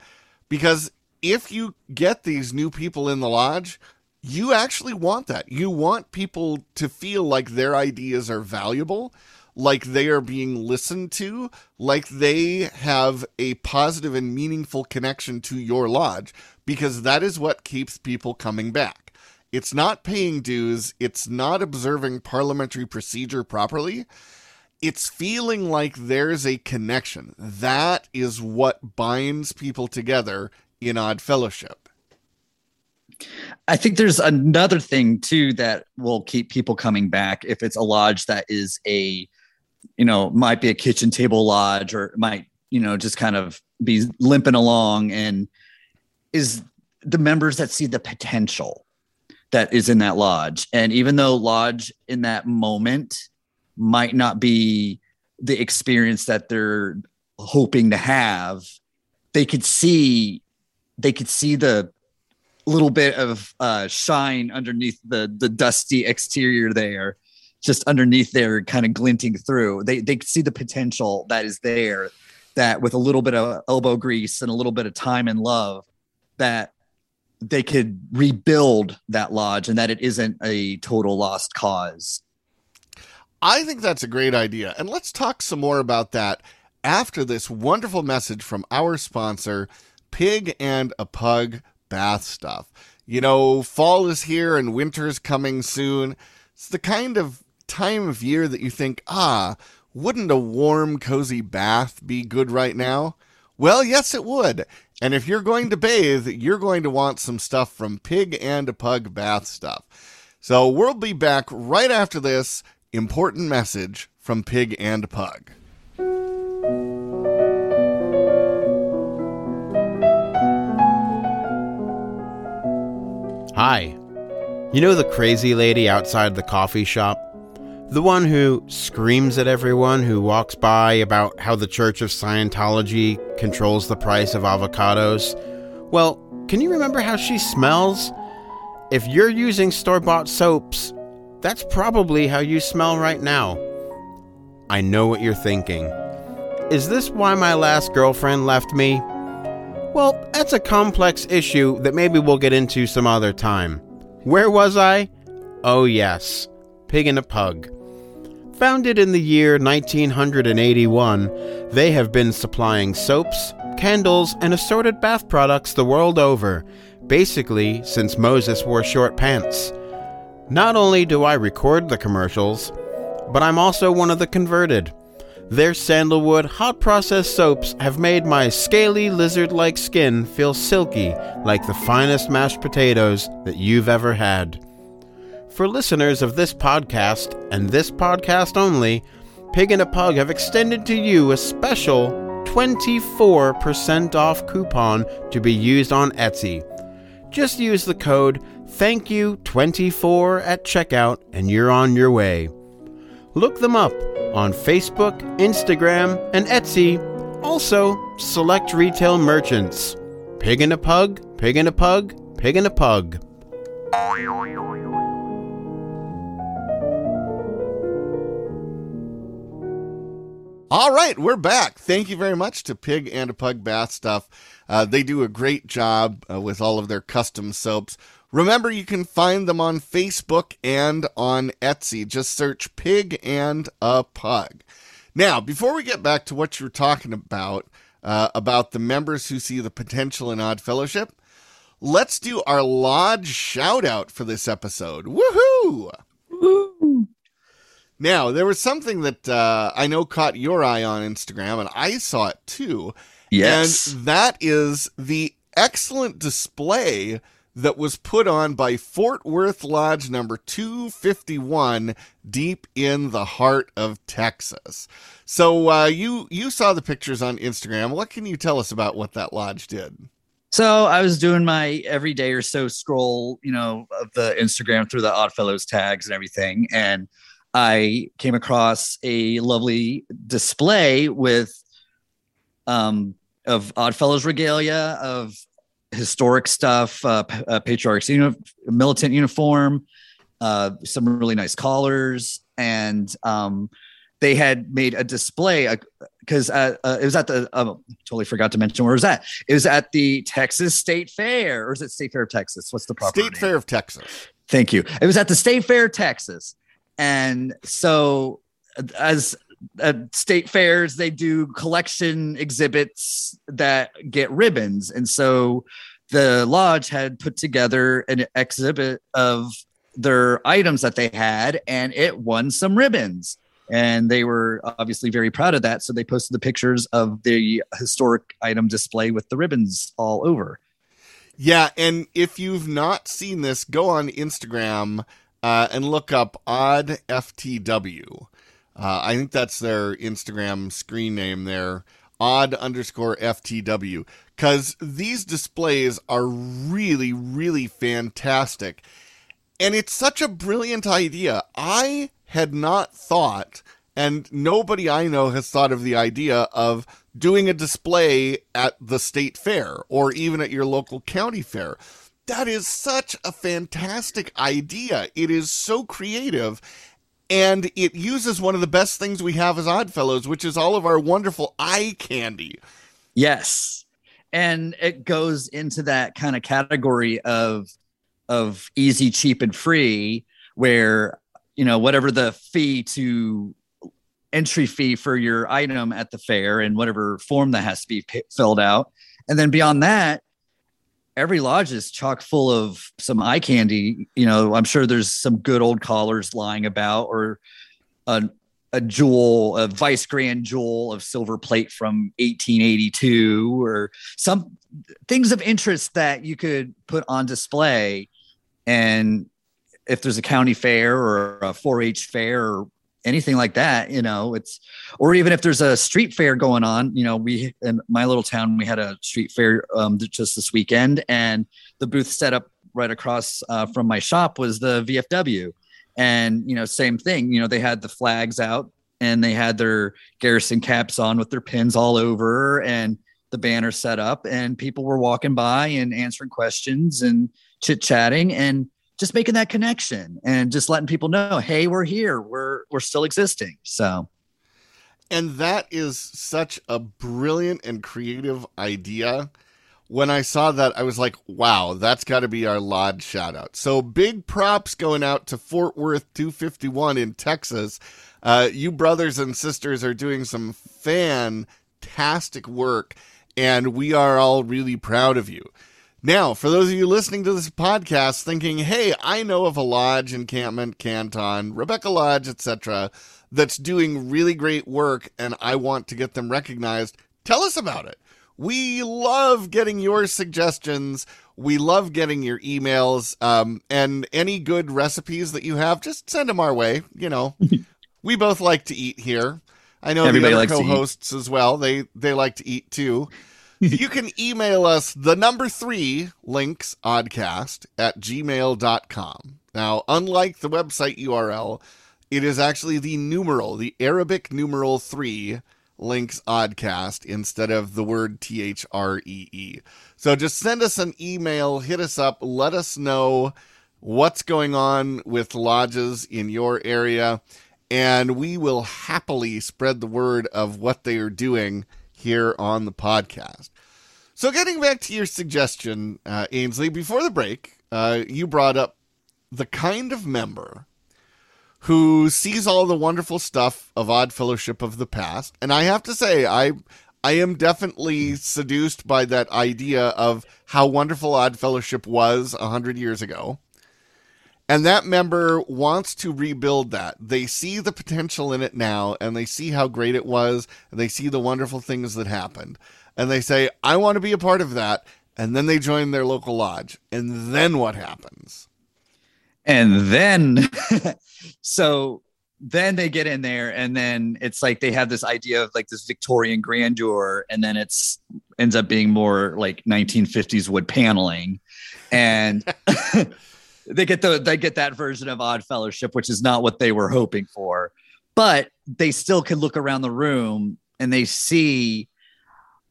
Speaker 1: Because if you get these new people in the lodge, you actually want that. You want people to feel like their ideas are valuable, like they are being listened to, like they have a positive and meaningful connection to your lodge, because that is what keeps people coming back. It's not paying dues, it's not observing parliamentary procedure properly. It's feeling like there's a connection. That is what binds people together in Odd Fellowship.
Speaker 2: I think there's another thing too that will keep people coming back if it's a lodge that is a, you know, might be a kitchen table lodge or might, you know, just kind of be limping along and is the members that see the potential that is in that lodge. And even though lodge in that moment might not be the experience that they're hoping to have, they could see they could see the little bit of uh, shine underneath the the dusty exterior there, just underneath there, kind of glinting through. They they see the potential that is there. That with a little bit of elbow grease and a little bit of time and love, that they could rebuild that lodge and that it isn't a total lost cause.
Speaker 1: I think that's a great idea. And let's talk some more about that after this wonderful message from our sponsor, Pig and a Pug bath stuff. You know, fall is here and winter is coming soon. It's the kind of time of year that you think, ah, wouldn't a warm, cozy bath be good right now? Well, yes, it would. And if you're going to bathe, you're going to want some stuff from Pig and Pug bath stuff. So we'll be back right after this important message from Pig and Pug.
Speaker 3: Hi. You know the crazy lady outside the coffee shop? The one who screams at everyone who walks by about how the Church of Scientology controls the price of avocados? Well, can you remember how she smells? If you're using store bought soaps, that's probably how you smell right now. I know what you're thinking. Is this why my last girlfriend left me? Well, that's a complex issue that maybe we'll get into some other time. Where was I? Oh, yes, Pig and a Pug. Founded in the year 1981, they have been supplying soaps, candles, and assorted bath products the world over, basically since Moses wore short pants. Not only do I record the commercials, but I'm also one of the converted. Their sandalwood hot processed soaps have made my scaly lizard like skin feel silky like the finest mashed potatoes that you've ever had. For listeners of this podcast and this podcast only, Pig and a Pug have extended to you a special 24% off coupon to be used on Etsy. Just use the code THANKYOU24 at checkout and you're on your way. Look them up on Facebook, Instagram, and Etsy. Also, select retail merchants. Pig and a Pug, Pig and a Pug, Pig and a Pug.
Speaker 1: All right, we're back. Thank you very much to Pig and a Pug Bath Stuff. Uh, they do a great job uh, with all of their custom soaps. Remember, you can find them on Facebook and on Etsy. Just search Pig and a Pug. Now, before we get back to what you're talking about, uh, about the members who see the potential in Odd Fellowship, let's do our Lodge shout out for this episode. Woohoo!
Speaker 2: Woo!
Speaker 1: Now, there was something that uh, I know caught your eye on Instagram, and I saw it too.
Speaker 2: Yes.
Speaker 1: And that is the excellent display that was put on by Fort Worth Lodge number 251 deep in the heart of Texas. So uh, you you saw the pictures on Instagram. What can you tell us about what that lodge did?
Speaker 2: So I was doing my every day or so scroll, you know, of the Instagram through the Oddfellows tags and everything, and I came across a lovely display with um of Oddfellows regalia of historic stuff, uh, uh patriarch's uni- militant uniform, uh, some really nice collars, and um, they had made a display because uh, uh, it was at the uh, totally forgot to mention where it was at. It was at the Texas State Fair, or is it State Fair of Texas? What's the proper
Speaker 1: State
Speaker 2: name?
Speaker 1: Fair of Texas.
Speaker 2: Thank you. It was at the State Fair, Texas, and so as at state fairs, they do collection exhibits that get ribbons, and so the lodge had put together an exhibit of their items that they had, and it won some ribbons. And they were obviously very proud of that. So they posted the pictures of the historic item display with the ribbons all over.
Speaker 1: Yeah, and if you've not seen this, go on Instagram uh, and look up Odd FTW. Uh, I think that's their Instagram screen name there, Odd underscore FTW, because these displays are really, really fantastic. And it's such a brilliant idea. I had not thought, and nobody I know has thought of the idea of doing a display at the state fair or even at your local county fair. That is such a fantastic idea. It is so creative. And it uses one of the best things we have as Oddfellows, which is all of our wonderful eye candy.
Speaker 2: Yes. And it goes into that kind of category of of easy, cheap, and free, where you know whatever the fee to entry fee for your item at the fair and whatever form that has to be p- filled out, and then beyond that, every lodge is chock full of some eye candy. You know, I'm sure there's some good old collars lying about, or a a jewel, a vice grand jewel of silver plate from 1882, or some things of interest that you could put on display. And if there's a county fair or a 4-H fair or anything like that, you know, it's or even if there's a street fair going on, you know, we in my little town we had a street fair um, just this weekend, and the booth set up right across uh, from my shop was the VFW, and you know, same thing. You know, they had the flags out and they had their garrison caps on with their pins all over and the banner set up and people were walking by and answering questions and chit chatting and just making that connection and just letting people know, hey, we're here, we're we're still existing. So,
Speaker 1: and that is such a brilliant and creative idea. When I saw that, I was like, wow, that's got to be our lodge shout out. So big props going out to Fort Worth 251 in Texas. Uh, you brothers and sisters are doing some fantastic work, and we are all really proud of you. Now, for those of you listening to this podcast thinking, hey, I know of a lodge, encampment, canton, Rebekah Lodge, etc., that's doing really great work and I want to get them recognized, tell us about it. We love getting your suggestions. We love getting your emails. Um, and any good recipes that you have, just send them our way. You know, (laughs) We both like to eat here. I know
Speaker 2: Everybody
Speaker 1: the other co-hosts as well. They they like to eat too. You can email us the number three links oddcast at gmail.com. Now, unlike the website URL, it is actually the numeral, the Arabic numeral three links oddcast instead of the word T H R E E. So just send us an email, hit us up, let us know what's going on with lodges in your area, and we will happily spread the word of what they are doing here on the podcast. So, getting back to your suggestion, uh, Ainsley, before the break, uh, you brought up the kind of member who sees all the wonderful stuff of Odd Fellowship of the past, and I have to say, I I am definitely seduced by that idea of how wonderful Odd Fellowship was a hundred years ago. And that member wants to rebuild that. They see the potential in it now, and they see how great it was, and they see the wonderful things that happened. And they say, I want to be a part of that. And then they join their local lodge. And then what happens?
Speaker 2: and then (laughs) so then they get in there and then it's like they have this idea of like this victorian grandeur and then it's ends up being more like 1950s wood paneling and (laughs) they get the they get that version of odd fellowship which is not what they were hoping for but they still can look around the room and they see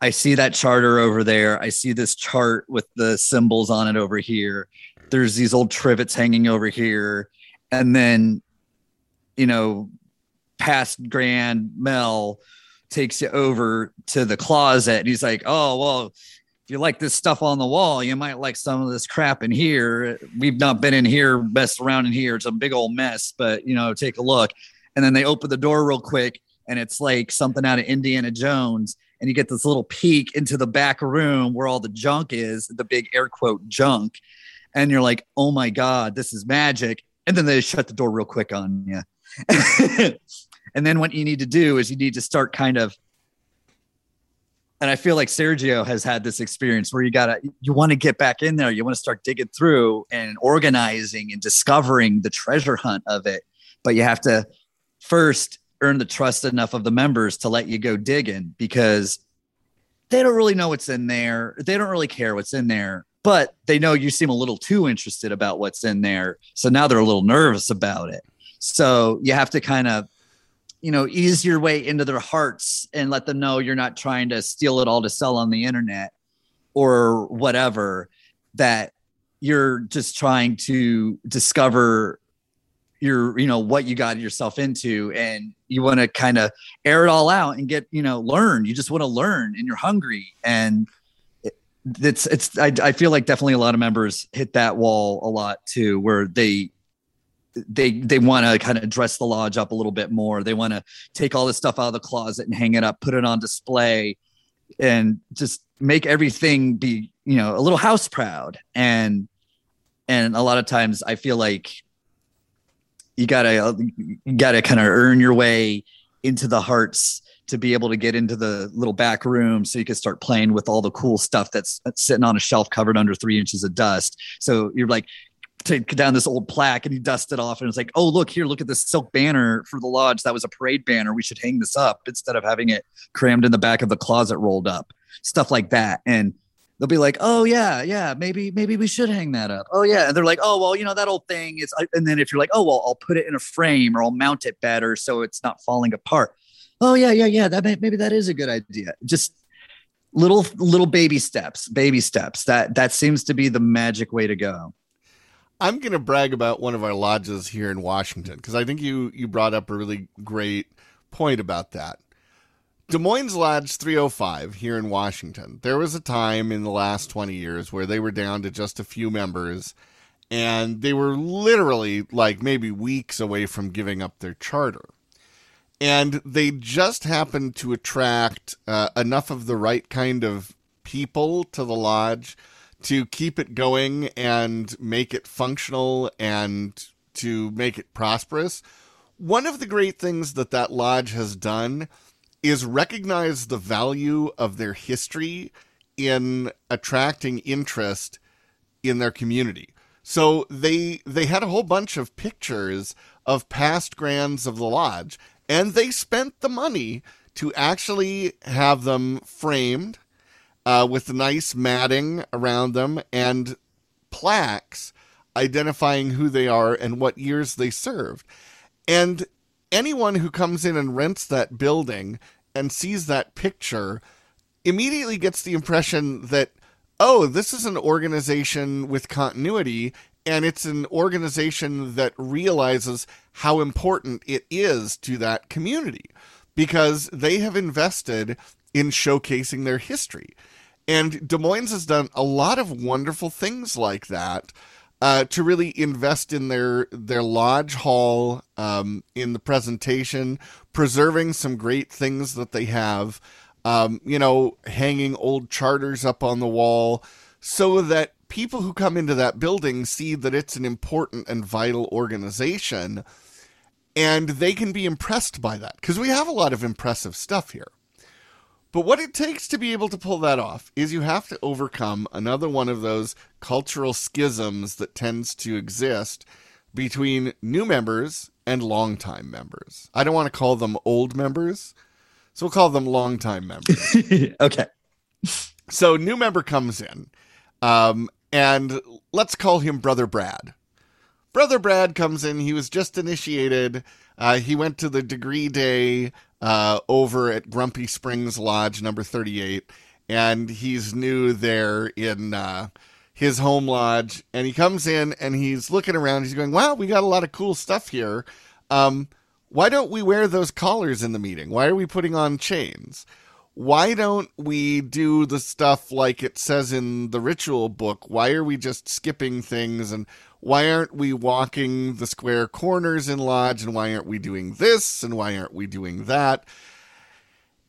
Speaker 2: i see that charter over there. I see this chart with the symbols on it over here. There's these old trivets hanging over here. And then you know past grand mel takes you over to the closet and he's like oh well if you like this stuff on the wall you might like some of this crap in here we've not been in here messed around in here it's a big old mess but you know take a look and then they open the door real quick and it's like something out of indiana jones and you get this little peek into the back room where all the junk is the big air quote junk and you're like, oh my God, this is magic. And then they shut the door real quick on you. (laughs) and then what you need to do is you need to start kind of, and I feel like Sergio has had this experience where you gotta, you want to get back in there, you want to start digging through and organizing and discovering the treasure hunt of it. But you have to first earn the trust enough of the members to let you go digging because they don't really know what's in there. They don't really care what's in there but they know you seem a little too interested about what's in there. So now they're a little nervous about it. So you have to kind of, you know, ease your way into their hearts and let them know you're not trying to steal it all to sell on the internet or whatever, that you're just trying to discover your, you know, what you got yourself into and you want to kind of air it all out and get, you know, learn. You just want to learn and you're hungry and it's it's I, I feel like definitely a lot of members hit that wall a lot too where they they they want to kind of dress the lodge up a little bit more they want to take all this stuff out of the closet and hang it up put it on display and just make everything be you know a little house proud and and a lot of times i feel like you gotta you gotta kind of earn your way into the hearts to be able to get into the little back room so you can start playing with all the cool stuff that's, that's sitting on a shelf covered under three inches of dust. So you're like, take down this old plaque and you dust it off and it's like, oh, look here, look at this silk banner for the lodge. That was a parade banner. We should hang this up instead of having it crammed in the back of the closet rolled up, stuff like that. And they'll be like, oh yeah, yeah, maybe, maybe we should hang that up. Oh yeah. And they're like, oh, well, you know, that old thing is, and then if you're like, oh, well, I'll put it in a frame or I'll mount it better so it's not falling apart oh yeah yeah yeah that may, maybe that is a good idea just little little baby steps baby steps that that seems to be the magic way to go
Speaker 1: i'm going to brag about one of our lodges here in washington because i think you you brought up a really great point about that. Des moines lodge 305 here in washington. There was a time in the last 20 years where they were down to just a few members and they were literally like maybe weeks away from giving up their charter. And they just happened to attract uh, enough of the right kind of people to the lodge to keep it going and make it functional and to make it prosperous. One of the great things that that lodge has done is recognize the value of their history in attracting interest in their community. So they they had a whole bunch of pictures of past grands of the lodge, and they spent the money to actually have them framed uh, with nice matting around them and plaques identifying who they are and what years they served. And anyone who comes in and rents that building and sees that picture immediately gets the impression that, oh, this is an organization with continuity and it's an organization that realizes how important it is to that community because they have invested in showcasing their history. And Des Moines has done a lot of wonderful things like that uh, to really invest in their their lodge hall, um, in the presentation, preserving some great things that they have. Um, you know, hanging old charters up on the wall so that people who come into that building see that it's an important and vital organization and they can be impressed by that because we have a lot of impressive stuff here. But what it takes to be able to pull that off is you have to overcome another one of those cultural schisms that tends to exist between new members and longtime members. I don't want to call them old members, so we'll call them longtime members. (laughs)
Speaker 2: okay.
Speaker 1: So, new member comes in, um, and let's call him Brother Brad. Brother Brad comes in. He was just initiated. Uh, he went to the degree day uh, over at Grumpy Springs Lodge number 38, and he's new there in uh, his home lodge. And he comes in and he's looking around. He's going, Wow, we got a lot of cool stuff here. Um, why don't we wear those collars in the meeting? Why are we putting on chains? Why don't we do the stuff like it says in the ritual book? Why are we just skipping things and why aren't we walking the square corners in Lodge? And why aren't we doing this? And why aren't we doing that?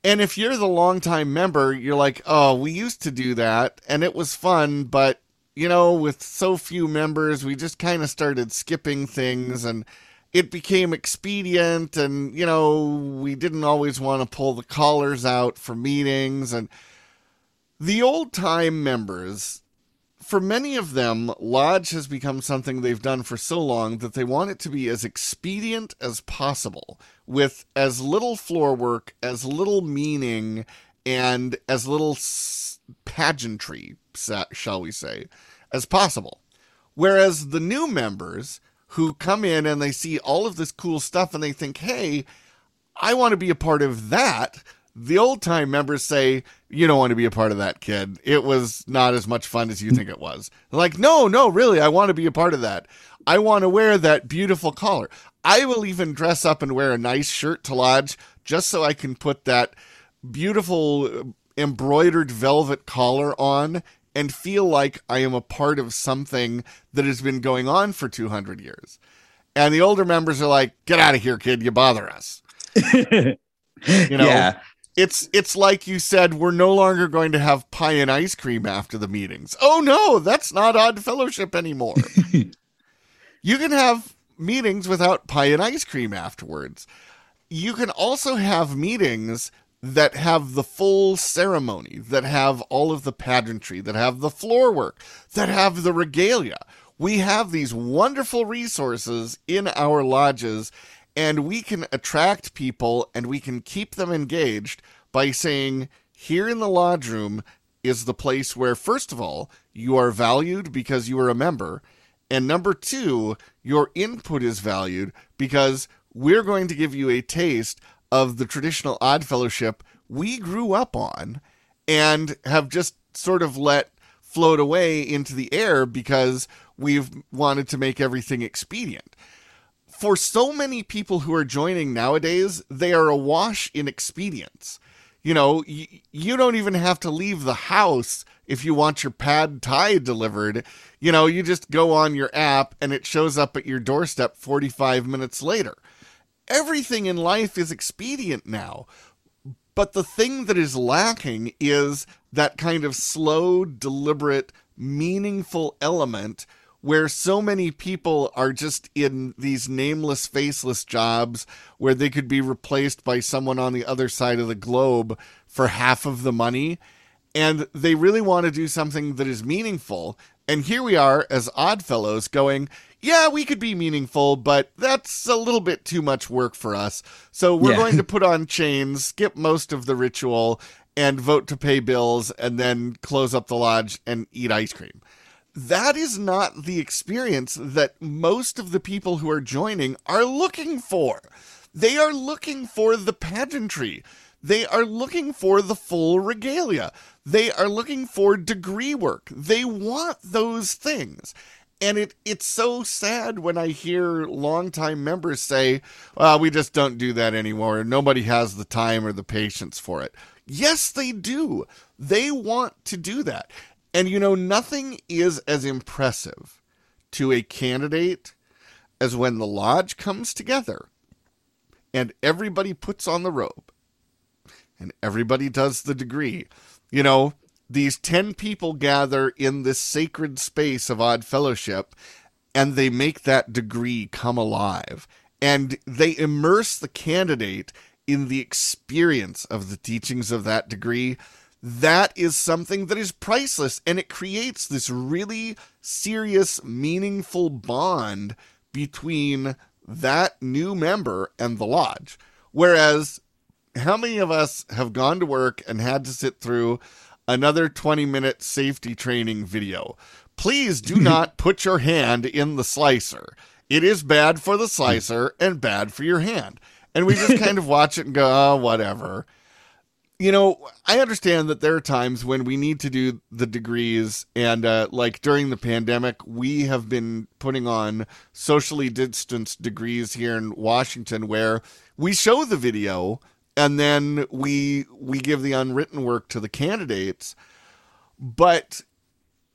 Speaker 1: And if you're the longtime member, you're like, oh, we used to do that and it was fun, but you know, with so few members, we just kind of started skipping things and it became expedient and you know, we didn't always want to pull the collars out for meetings and the old time members for many of them, Lodge has become something they've done for so long that they want it to be as expedient as possible, with as little floor work, as little meaning, and as little pageantry, shall we say, as possible. Whereas the new members who come in and they see all of this cool stuff and they think, hey, I want to be a part of that the old time members say, you don't want to be a part of that, kid. It was not as much fun as you think it was. like, no, no, really, I want to be a part of that. I want to wear that beautiful collar. I will even dress up and wear a nice shirt to lodge just so I can put that beautiful uh, embroidered velvet collar on and feel like I am a part of something that has been going on for 200 years. And the older members are like, get out of here, kid. You bother us. (laughs) you know, yeah it's it's like you said we're no longer going to have pie and ice cream after the meetings. Oh no, that's not odd fellowship anymore. (laughs) you can have meetings without pie and ice cream afterwards. You can also have meetings that have the full ceremony, that have all of the pageantry, that have the floor work, that have the regalia. We have these wonderful resources in our lodges and we can attract people and we can keep them engaged by saying, here in the lodge room is the place where, first of all, you are valued because you are a member. And number two, your input is valued because we're going to give you a taste of the traditional Odd Fellowship we grew up on and have just sort of let float away into the air because we've wanted to make everything expedient for so many people who are joining nowadays, they are awash in expedience. You know, y- you don't even have to leave the house if you want your pad thai delivered. You know, you just go on your app and it shows up at your doorstep 45 minutes later. Everything in life is expedient now. But the thing that is lacking is that kind of slow, deliberate, meaningful element where so many people are just in these nameless, faceless jobs where they could be replaced by someone on the other side of the globe for half of the money. And they really want to do something that is meaningful. And here we are as Oddfellows going, yeah, we could be meaningful, but that's a little bit too much work for us. So we're
Speaker 2: Yeah.
Speaker 1: going to (laughs) put on chains, skip most of the ritual, and vote to pay bills, and then close up the lodge and eat ice cream. That is not the experience that most of the people who are joining are looking for. They are looking for the pageantry. They are looking for the full regalia. They are looking for degree work. They want those things. And it it's so sad when I hear longtime members say, well, we just don't do that anymore. Nobody has the time or the patience for it. Yes, they do. They want to do that. And you know, nothing is as impressive to a candidate as when the lodge comes together and everybody puts on the robe and everybody does the degree. You know, these 10 people gather in this sacred space of odd fellowship and they make that degree come alive and they immerse the candidate in the experience of the teachings of that degree that is something that is priceless and it creates this really serious meaningful bond between that new member and the lodge whereas how many of us have gone to work and had to sit through another 20 minute safety training video? Please do (laughs) not put your hand in the slicer. It is bad for the slicer and bad for your hand. And we just kind of (laughs) watch it and go, oh, whatever. You know, I understand that there are times when we need to do the degrees, and uh, like during the pandemic, we have been putting on socially distanced degrees here in Washington where we show the video and then we we give the unwritten work to the candidates. But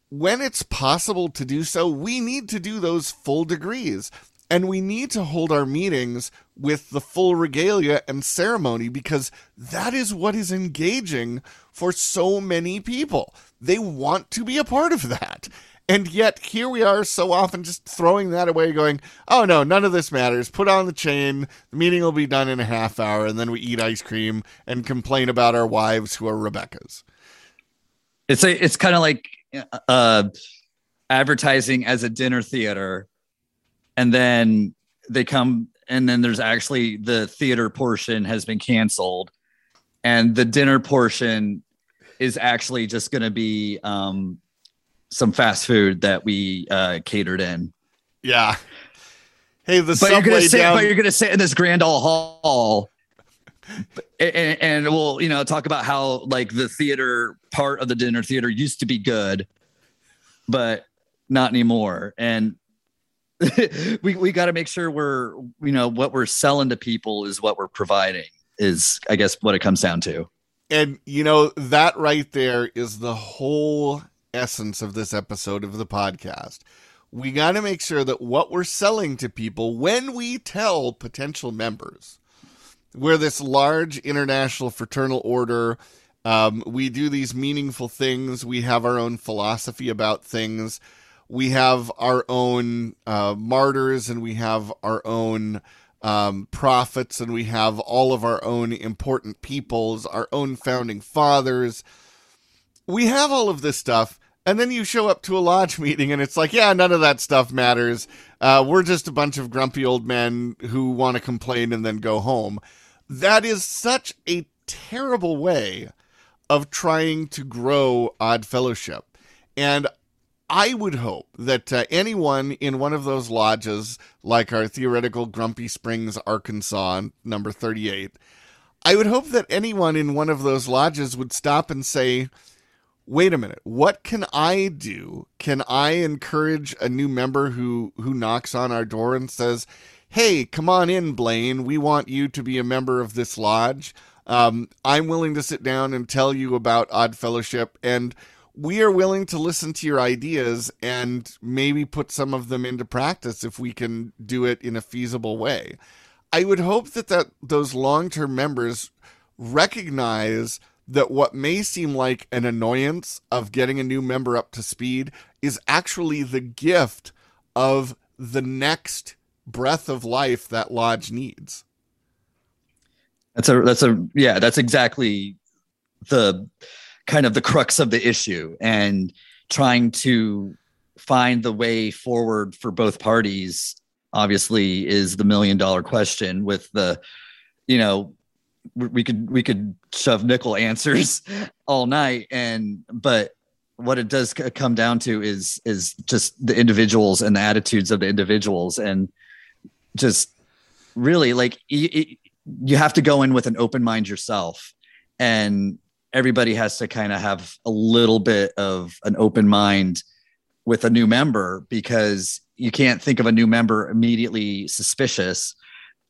Speaker 1: when it's possible to do so we need to do those full degrees and we need to hold our meetings with the full regalia and ceremony because that is what is engaging for so many people they want to be a part of that and yet here we are so often just throwing that away, going, oh no, none of this matters. Put on the chain. The meeting will be done in a half hour. And then we eat ice cream and complain about our wives who are Rebekahs.
Speaker 2: It's a, it's kind of like uh, advertising as a dinner theater, and then they come, and then there's actually the theater portion has been canceled, and the dinner portion is actually just going to be um, some fast food that we uh, catered in.
Speaker 1: Yeah. Hey, the
Speaker 2: But
Speaker 1: subway
Speaker 2: you're gonna sit,
Speaker 1: down.
Speaker 2: but you're gonna sit in this grand old hall, and, and we'll you know talk about how like the theater part of the dinner theater used to be good, but not anymore. And (laughs) we we got to make sure we're you know what we're selling to people is what we're providing is I guess what it comes down to.
Speaker 1: And you know, that right there is the whole essence of this episode of the podcast. We got to make sure that what we're selling to people when we tell potential members, we're this large international fraternal order. Um, we do these meaningful things. We have our own philosophy about things. We have our own uh, martyrs and we have our own um, prophets and we have all of our own important peoples, our own founding fathers. We have all of this stuff. And then you show up to a lodge (laughs) meeting and it's like, yeah, none of that stuff matters. Uh, we're just a bunch of grumpy old men who want to complain and then go home. That is such a terrible way of trying to grow Odd Fellowship. And I would hope that uh, anyone in one of those lodges, like our theoretical Grumpy Springs, Arkansas, number 38, I would hope that anyone in one of those lodges would stop and say, wait a minute, what can I do? Can I encourage a new member who, who knocks on our door and says, hey, come on in, Blaine. We want you to be a member of this lodge. Um, I'm willing to sit down and tell you about Odd Fellowship and we are willing to listen to your ideas and maybe put some of them into practice if we can do it in a feasible way. I would hope that, that those long-term members recognize that what may seem like an annoyance of getting a new member up to speed is actually the gift of the next breath of life that lodge needs.
Speaker 2: That's a that's a yeah, that's exactly the kind of the crux of the issue and trying to find the way forward for both parties obviously is the million dollar question with the you know we could we could shove nickel answers (laughs) all night. And but what it does come down to is is just the individuals and the attitudes of the individuals and just really like you, you have to go in with an open mind yourself. And everybody has to kind of have a little bit of an open mind with a new member because you can't think of a new member immediately suspicious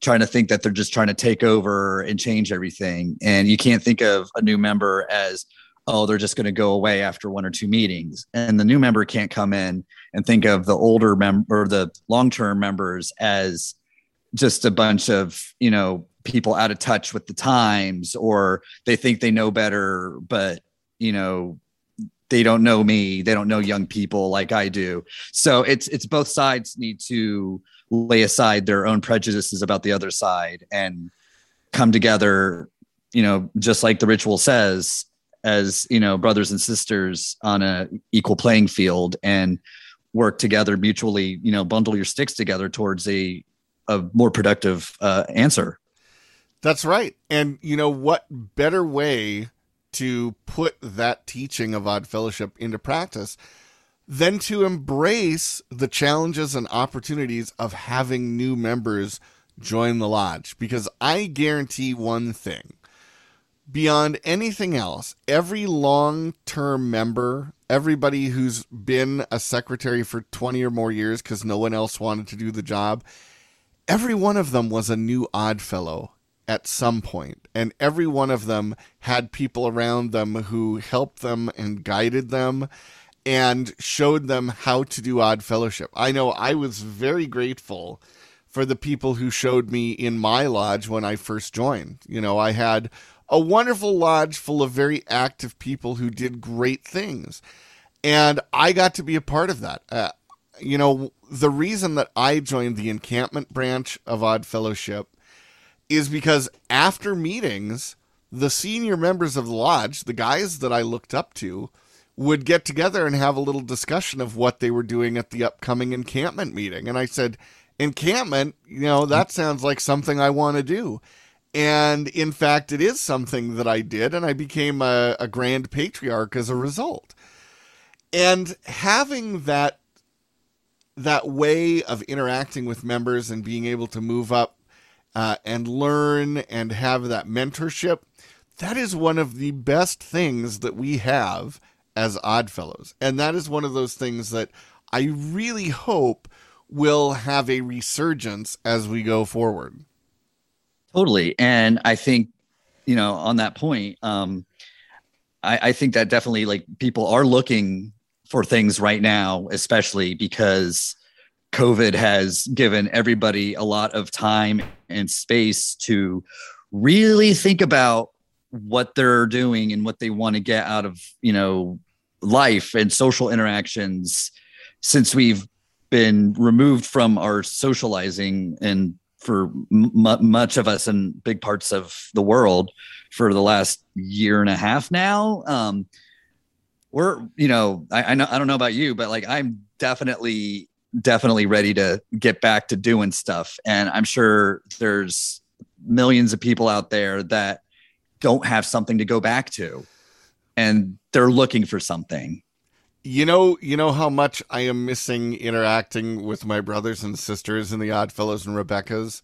Speaker 2: trying to think that they're just trying to take over and change everything. And you can't think of a new member as oh they're just going to go away after one or two meetings. And the new member can't come in and think of the older member or the long-term members as just a bunch of you know people out of touch with the times or they think they know better but you know they don't know me they don't know young people like i do. So it's it's both sides need to lay aside their own prejudices about the other side and come together you know just like the ritual says as you know brothers and sisters on a equal playing field and work together mutually you know bundle your sticks together towards a a more productive uh, answer
Speaker 1: that's right. And you know what better way to put that teaching of odd fellowship into practice than to embrace the challenges and opportunities of having new members join the lodge? Because i guarantee one thing. Beyond anything else, every long term member, everybody who's been a secretary for 20 or more years because no one else wanted to do the job, every one of them was a new odd fellow at some point and every one of them had people around them who helped them and guided them and showed them how to do odd fellowship i know i was very grateful for the people who showed me in my lodge when i first joined you know i had a wonderful lodge full of very active people who did great things. And I got to be a part of that. Uh, you know, the reason that I joined the encampment branch of Odd Fellowship is because after meetings, the senior members of the lodge, the guys that I looked up to, would get together and have a little discussion of what they were doing at the upcoming encampment meeting. And I said, Encampment, you know, that sounds like something I want to do. And in fact, it is something that I did, and I became a, a grand patriarch as a result. And having that that way of interacting with members and being able to move up uh, and learn and have that mentorship, that is one of the best things that we have as Oddfellows. And that is one of those things that I really hope will have a resurgence as we go forward.
Speaker 2: Totally. And I think, you know, on that point, um, I, I think that definitely like people are looking for things right now, especially because COVID has given everybody a lot of time and space to really think about what they're doing and what they want to get out of, you know, life and social interactions since we've been removed from our socializing and for m- much of us in big parts of the world for the last year and a half now. Um, we're, you know, I, I know, I don't know about you, but like I'm definitely, definitely ready to get back to doing stuff. And I'm sure there's millions of people out there that don't have something to go back to and they're looking for something
Speaker 1: you know, you know how much I am missing interacting with my brothers and sisters and the Oddfellows and Rebekahs.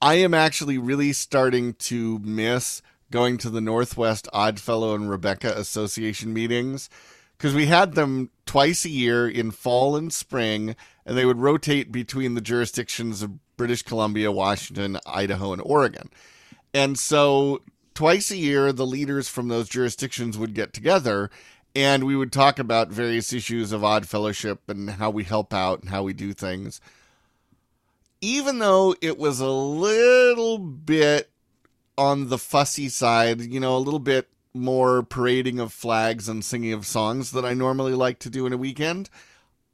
Speaker 1: I am actually really starting to miss going to the Northwest Oddfellow and Rebekah Association meetings because we had them twice a year in fall and spring, and they would rotate between the jurisdictions of British Columbia, Washington, Idaho, and Oregon. And so twice a year, the leaders from those jurisdictions would get together and we would talk about various issues of odd fellowship and how we help out and how we do things. Even though it was a little bit on the fussy side, you know, a little bit more parading of flags and singing of songs that I normally like to do in a weekend,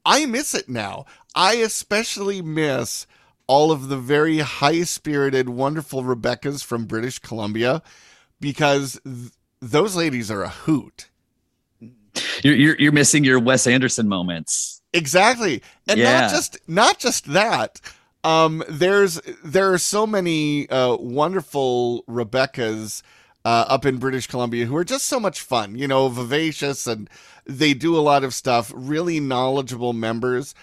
Speaker 1: I miss it now. I especially miss all of the very high spirited, wonderful Rebekahs from British Columbia because th- those ladies are a hoot
Speaker 2: you're, you're, you're missing your Wes Anderson moments.
Speaker 1: Exactly. And
Speaker 2: Yeah.
Speaker 1: not just not just that. Um there's there are so many uh wonderful Rebekahs uh, up in British Columbia who are just so much fun, you know, vivacious and they do a lot of stuff, really knowledgeable members.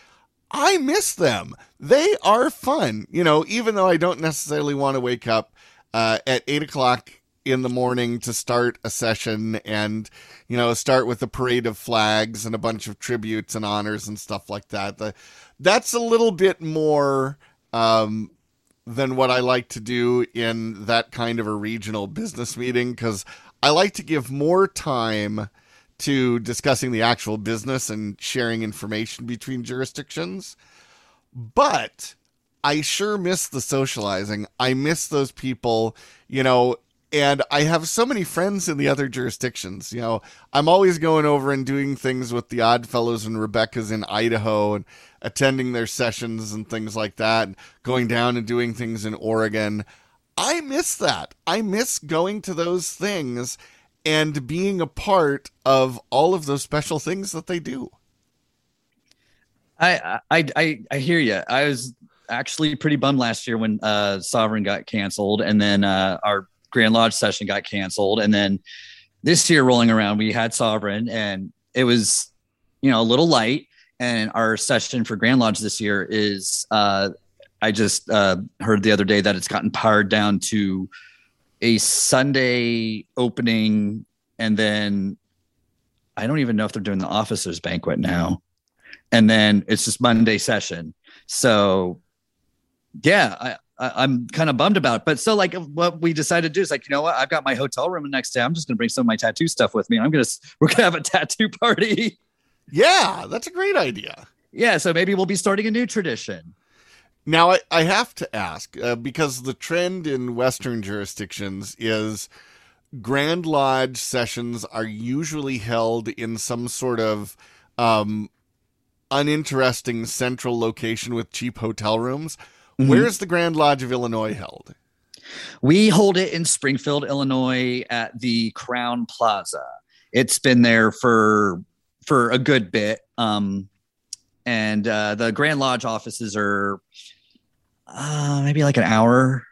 Speaker 1: I miss them. They are fun, you know, even though I don't necessarily want to wake up uh, at eight o'clock in the morning to start a session and, you know, start with a parade of flags and a bunch of tributes and honors and stuff like that. The, that's a little bit more um, than what I like to do in that kind of a regional business meeting because I like to give more time to discussing the actual business and sharing information between jurisdictions. But I sure miss the socializing. I miss those people, you know, and I have so many friends in the other jurisdictions. You know, I'm always going over and doing things with the Odd Fellows and Rebekahs in Idaho and attending their sessions and things like that, going down and doing things in Oregon. I miss that. I miss going to those things and being a part of all of those special things that they do.
Speaker 2: I I I, I hear you. I was actually pretty bummed last year when uh, Sovereign got canceled, and then uh, our Grand Lodge session got canceled, and then this year rolling around, we had Sovereign, and it was you know a little light. And our session for Grand Lodge this year is uh, I just uh, heard the other day that it's gotten powered down to a Sunday opening, and then I don't even know if they're doing the officers banquet now and then it's just Monday session. So, yeah, I, I, I'm kind of bummed about it. But so, like, what we decided to do is like, you know what? I've got my hotel room the next day. I'm just gonna bring some of my tattoo stuff with me. I'm gonna we're gonna have a tattoo party. (laughs)
Speaker 1: Yeah, that's a great idea.
Speaker 2: yeah, so maybe we'll be starting a new tradition.
Speaker 1: Now, I, I have to ask uh, because the trend in Western jurisdictions is Grand Lodge sessions are usually held in some sort of um, uninteresting central location with cheap hotel rooms.
Speaker 2: Mhm.
Speaker 1: Where's the Grand Lodge of Illinois held?
Speaker 2: We hold it in Springfield, Illinois, at the Crowne Plaza. It's been there for for a good bit, um, and uh, the Grand Lodge offices are uh, maybe like an hour,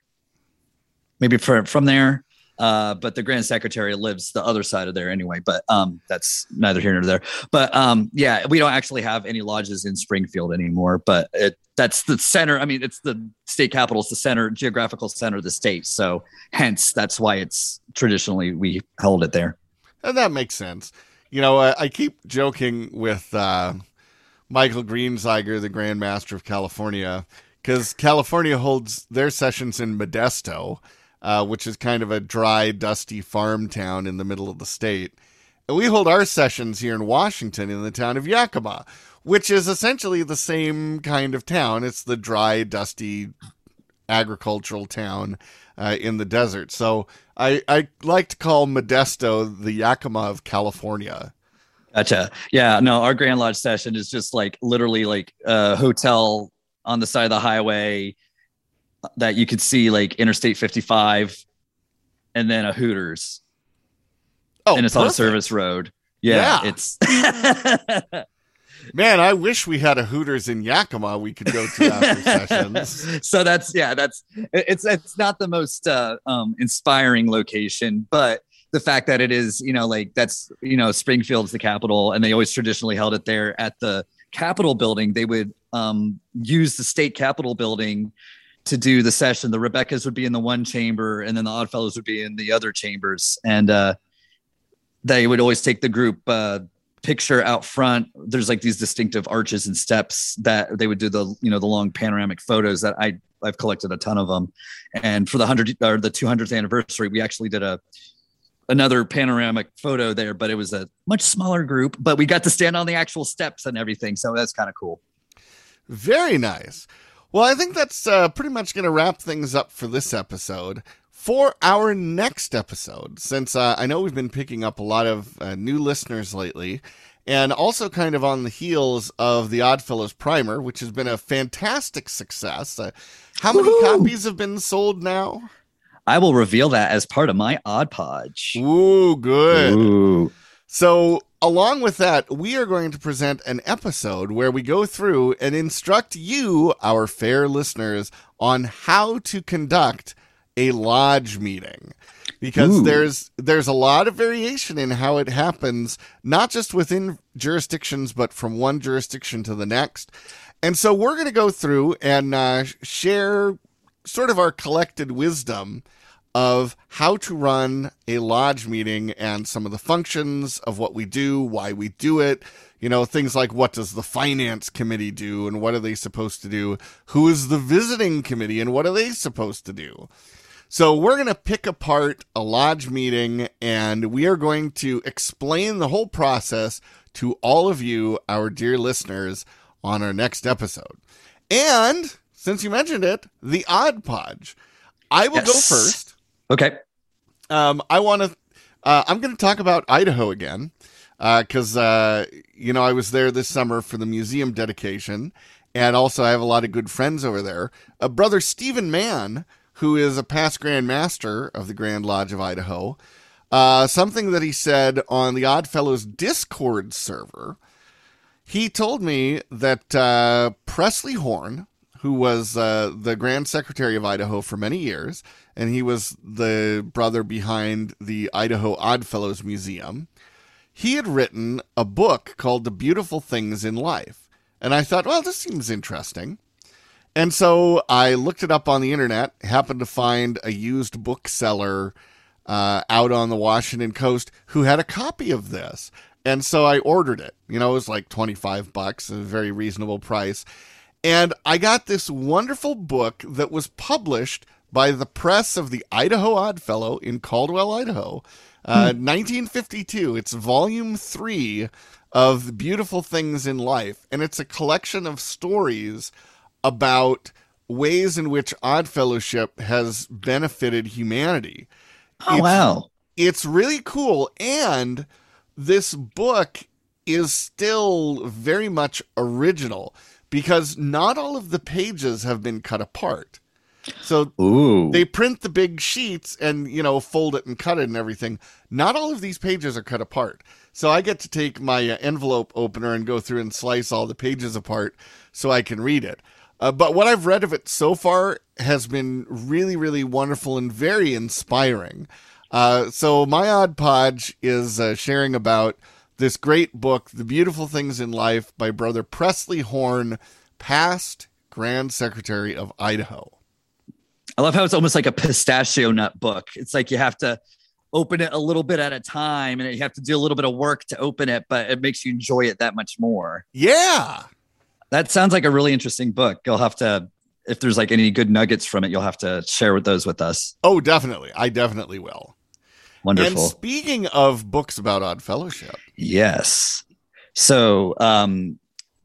Speaker 2: maybe for, from there. Uh, but the Grand Secretary lives the other side of there anyway. But um, that's neither here nor there. But um, yeah, we don't actually have any lodges in Springfield anymore. But it, that's the center. I mean, it's the state capital. It's the center, geographical center of the state. So hence, that's why it's traditionally we held it there.
Speaker 1: And that makes sense. You know, I, I keep joking with uh, Michael Greenziger, the Grand Master of California, because California holds their sessions in Modesto, uh, which is kind of a dry, dusty farm town in the middle of the state. And we hold our sessions here in Washington in the town of Yakima, which is essentially the same kind of town. It's the dry, dusty agricultural town uh, in the desert. So I, I like to call Modesto the Yakima of California.
Speaker 2: Gotcha. Yeah. No, our Grand Lodge session is just like literally like a hotel on the side of the highway that you could see like Interstate 55 and then a Hooters.
Speaker 1: Oh,
Speaker 2: and it's on a service road. Yeah.
Speaker 1: Yeah.
Speaker 2: It's (laughs)
Speaker 1: Man, I wish we had a Hooters in Yakima we could go to after sessions. (laughs)
Speaker 2: so that's yeah, that's it's it's not the most uh um inspiring location, but the fact that it is, you know, like that's you know, Springfield's the capital, and they always traditionally held it there at the Capitol building. They would um use the state Capitol building to do the session. The Rebekahs would be in the one chamber, and then the Oddfellows would be in the other chambers, and uh they would always take the group uh picture out front there's like these distinctive arches and steps that they would do the you know the long panoramic photos that i i've collected a ton of them and for the 100 or the 200th anniversary we actually did a another panoramic photo there but it was a much smaller group but we got to stand on the actual steps and everything so that's kind of cool
Speaker 1: Very nice. Well, I think that's uh, pretty much going to wrap things up for this episode. For our next episode, since uh, I know we've been picking up a lot of uh, new listeners lately, and also kind of on the heels of the Oddfellows Primer, which has been a fantastic success. Uh, how many
Speaker 2: Woohoo!
Speaker 1: copies have been sold now?
Speaker 2: i will reveal that as part of my odd podge
Speaker 1: Ooh, good.
Speaker 2: Ooh.
Speaker 1: So, along with that, we are going to present an episode where we go through and instruct you, our fair listeners, on how to conduct a lodge meeting. Because
Speaker 2: Ooh.
Speaker 1: there's there's a lot of variation in how it happens, not just within jurisdictions, but from one jurisdiction to the next. And so we're going to go through and uh, share sort of our collected wisdom of how to run a lodge meeting and some of the functions of what we do, why we do it. You know, things like what does the finance committee do and what are they supposed to do? Who is the visiting committee and what are they supposed to do? So we're going to pick apart a lodge meeting and we are going to explain the whole process to all of you, our dear listeners, on our next episode. And since you mentioned it, the Odd Podge. I will go first.
Speaker 2: Okay.
Speaker 1: Um, I want to. Uh, I'm going to talk about Idaho again because uh, you know I was there this summer for the museum dedication, and also I have a lot of good friends over there. Uh, Brother Stephen Mann, who is a past Grand Master of the Grand Lodge of Idaho, uh, something that he said on the Oddfellows Discord server. He told me that uh, Presley Horn, who was uh, the Grand Secretary of Idaho for many years, and he was the brother behind the Idaho Oddfellows Museum. He had written a book called The Beautiful Things in Life. And I thought, well, this seems interesting. And so I looked it up on the internet, happened to find a used bookseller uh, out on the Washington coast who had a copy of this. And so I ordered it. You know, it was like 25 bucks, a very reasonable price. And I got this wonderful book that was published by the press of the Idaho Oddfellow in Caldwell, Idaho, uh, 1952. It's volume three of Beautiful Things in Life. And it's a collection of stories about ways in which Odd Fellowship has benefited humanity.
Speaker 2: Oh
Speaker 1: It's-
Speaker 2: wow.
Speaker 1: It's really cool. And this book is still very much original because not all of the pages have been cut apart. So
Speaker 2: Ooh.
Speaker 1: they print the big sheets and you know fold it and cut it and everything. Not all of these pages are cut apart. So i get to take my uh, envelope opener and go through and slice all the pages apart so i can read it. Uh, but what i've read of it so far has been really really wonderful and very inspiring. Uh, so my odd podge is uh, sharing about this great book the beautiful things in life by brother presley horn past grand secretary of idaho
Speaker 2: I love how it's almost like a pistachio nut book. It's like you have to open it a little bit at a time and you have to do a little bit of work to open it, but it makes you enjoy it that much more.
Speaker 1: yeah
Speaker 2: That sounds like a really interesting book. You'll have to, if there's like any good nuggets from it, you'll have to share with those with us.
Speaker 1: Oh, definitely. I definitely will. And
Speaker 2: Wonderful.
Speaker 1: speaking of books about Odd Fellowship,
Speaker 2: Yes. So, um,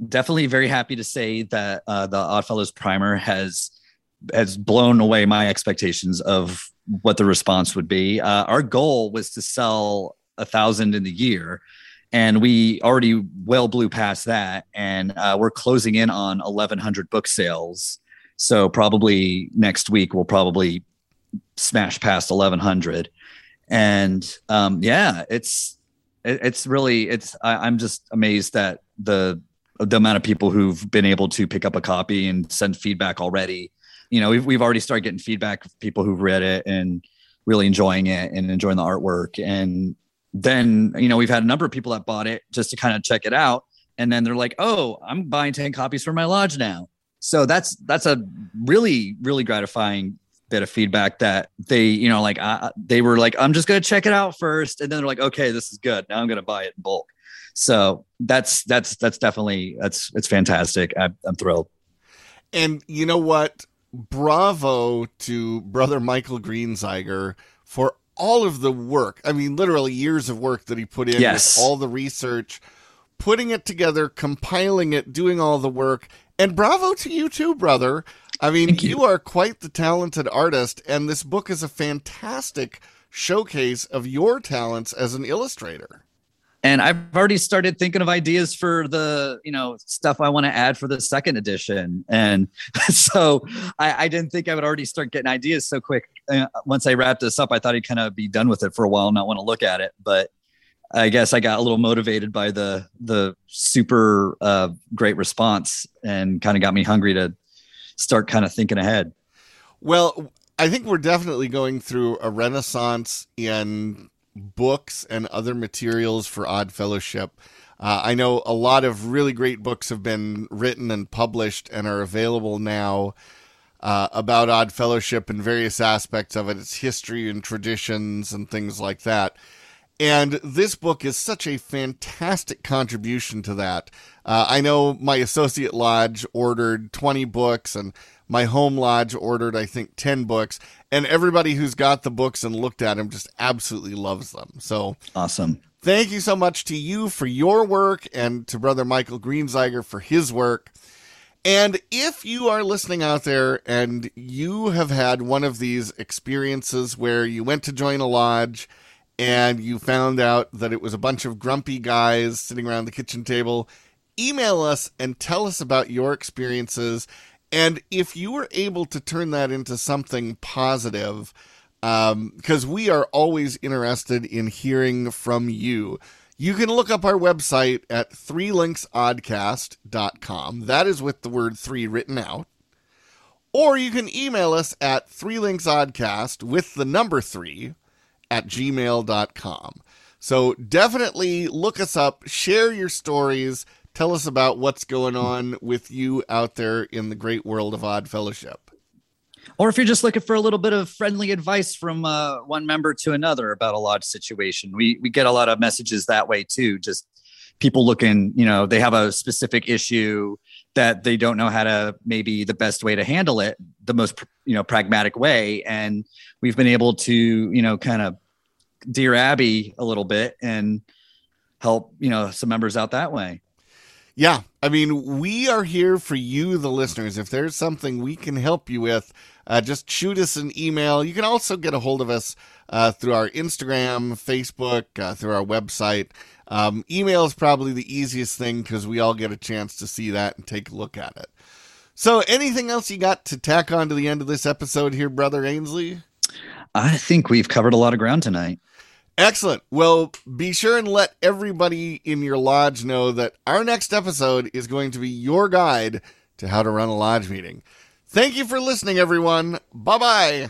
Speaker 2: definitely very happy to say that uh, the Oddfellows primer has has blown away my expectations of what the response would be. Uh, our goal was to sell a thousand in the year, and we already well blew past that, and uh, we're closing in on eleven hundred book sales. So probably next week we'll probably smash past eleven hundred, and um, yeah, it's it, it's really it's I, i'm just amazed that the the amount of people who've been able to pick up a copy and send feedback already you know we've, we've already started getting feedback of people who've read it and really enjoying it and enjoying the artwork. And then you know we've had a number of people that bought it just to kind of check it out. And then they're like oh i'm buying 10 copies for my lodge now. So that's that's a really really gratifying bit of feedback that they you know like I, they were like i'm just gonna check it out first. And then they're like okay this is good. Now i'm gonna buy it in bulk. So that's that's that's definitely that's it's fantastic. I, i'm thrilled.
Speaker 1: And you know what? Bravo to brother Michael Greenziger for all of the work. I mean, literally years of work that he put in
Speaker 2: Yes.
Speaker 1: all the research, putting it together, compiling it, doing all the work. And bravo to you too, brother. I mean, you.
Speaker 2: you.
Speaker 1: are quite the talented artist, and this book is a fantastic showcase of your talents as an illustrator.
Speaker 2: And i've already started thinking of ideas for the you know stuff i want to add for the second edition. And (laughs) so I, I didn't think i would already start getting ideas so quick. Uh, once i wrapped this up i thought i'd kind of be done with it for a while not want to look at it. But I guess I got a little motivated by the the super uh, great response and kind of got me hungry to start kind of thinking ahead.
Speaker 1: Well, I think we're definitely going through a renaissance in books and other materials for Odd Fellowship. Uh, I know a lot of really great books have been written and published and are available now uh, about Odd Fellowship and various aspects of it, its history and traditions and things like that. And this book is such a fantastic contribution to that. Uh, I know my associate lodge ordered 20 books, and my home lodge ordered, I think, 10 books. And everybody who's got the books and looked at them just absolutely loves them. So
Speaker 2: awesome.
Speaker 1: Thank you so much to you for your work and to Brother Michael Greenziger for his work. And if you are listening out there and you have had one of these experiences where you went to join a lodge and you found out that it was a bunch of grumpy guys sitting around the kitchen table, email us and tell us about your experiences. And if you were able to turn that into something positive, because um, we are always interested in hearing from you. You can look up our website at threelinksoddcast.com. That is with the word three written out. Or you can email us at threelinksoddcast with the number three at gmail.com. So definitely look us up, share your stories, tell us about what's going on with you out there in the great world of Odd Fellowship.
Speaker 2: Or if you're just looking for a little bit of friendly advice from uh, one member to another about a lodge situation we we get a lot of messages that way too. Just people looking you know they have a specific issue that they don't know how to maybe the best way to handle it the most you know pragmatic way. And we've been able to you know kind of dear abby a little bit and help you know some members out that way
Speaker 1: yeah i mean we are here for you the listeners if there's something we can help you with uh, just shoot us an email. You can also get a hold of us uh, through our Instagram, Facebook, uh, through our website. Um, email is probably the easiest thing because we all get a chance to see that and take a look at it. So, anything else you got to tack on to the end of this episode here, Brother Ainsley?
Speaker 2: I think we've covered a lot of ground tonight.
Speaker 1: Excellent. Well, be sure and let everybody in your lodge know that our next episode is going to be your guide to how to run a lodge meeting. Thank you for listening, everyone. Bye bye.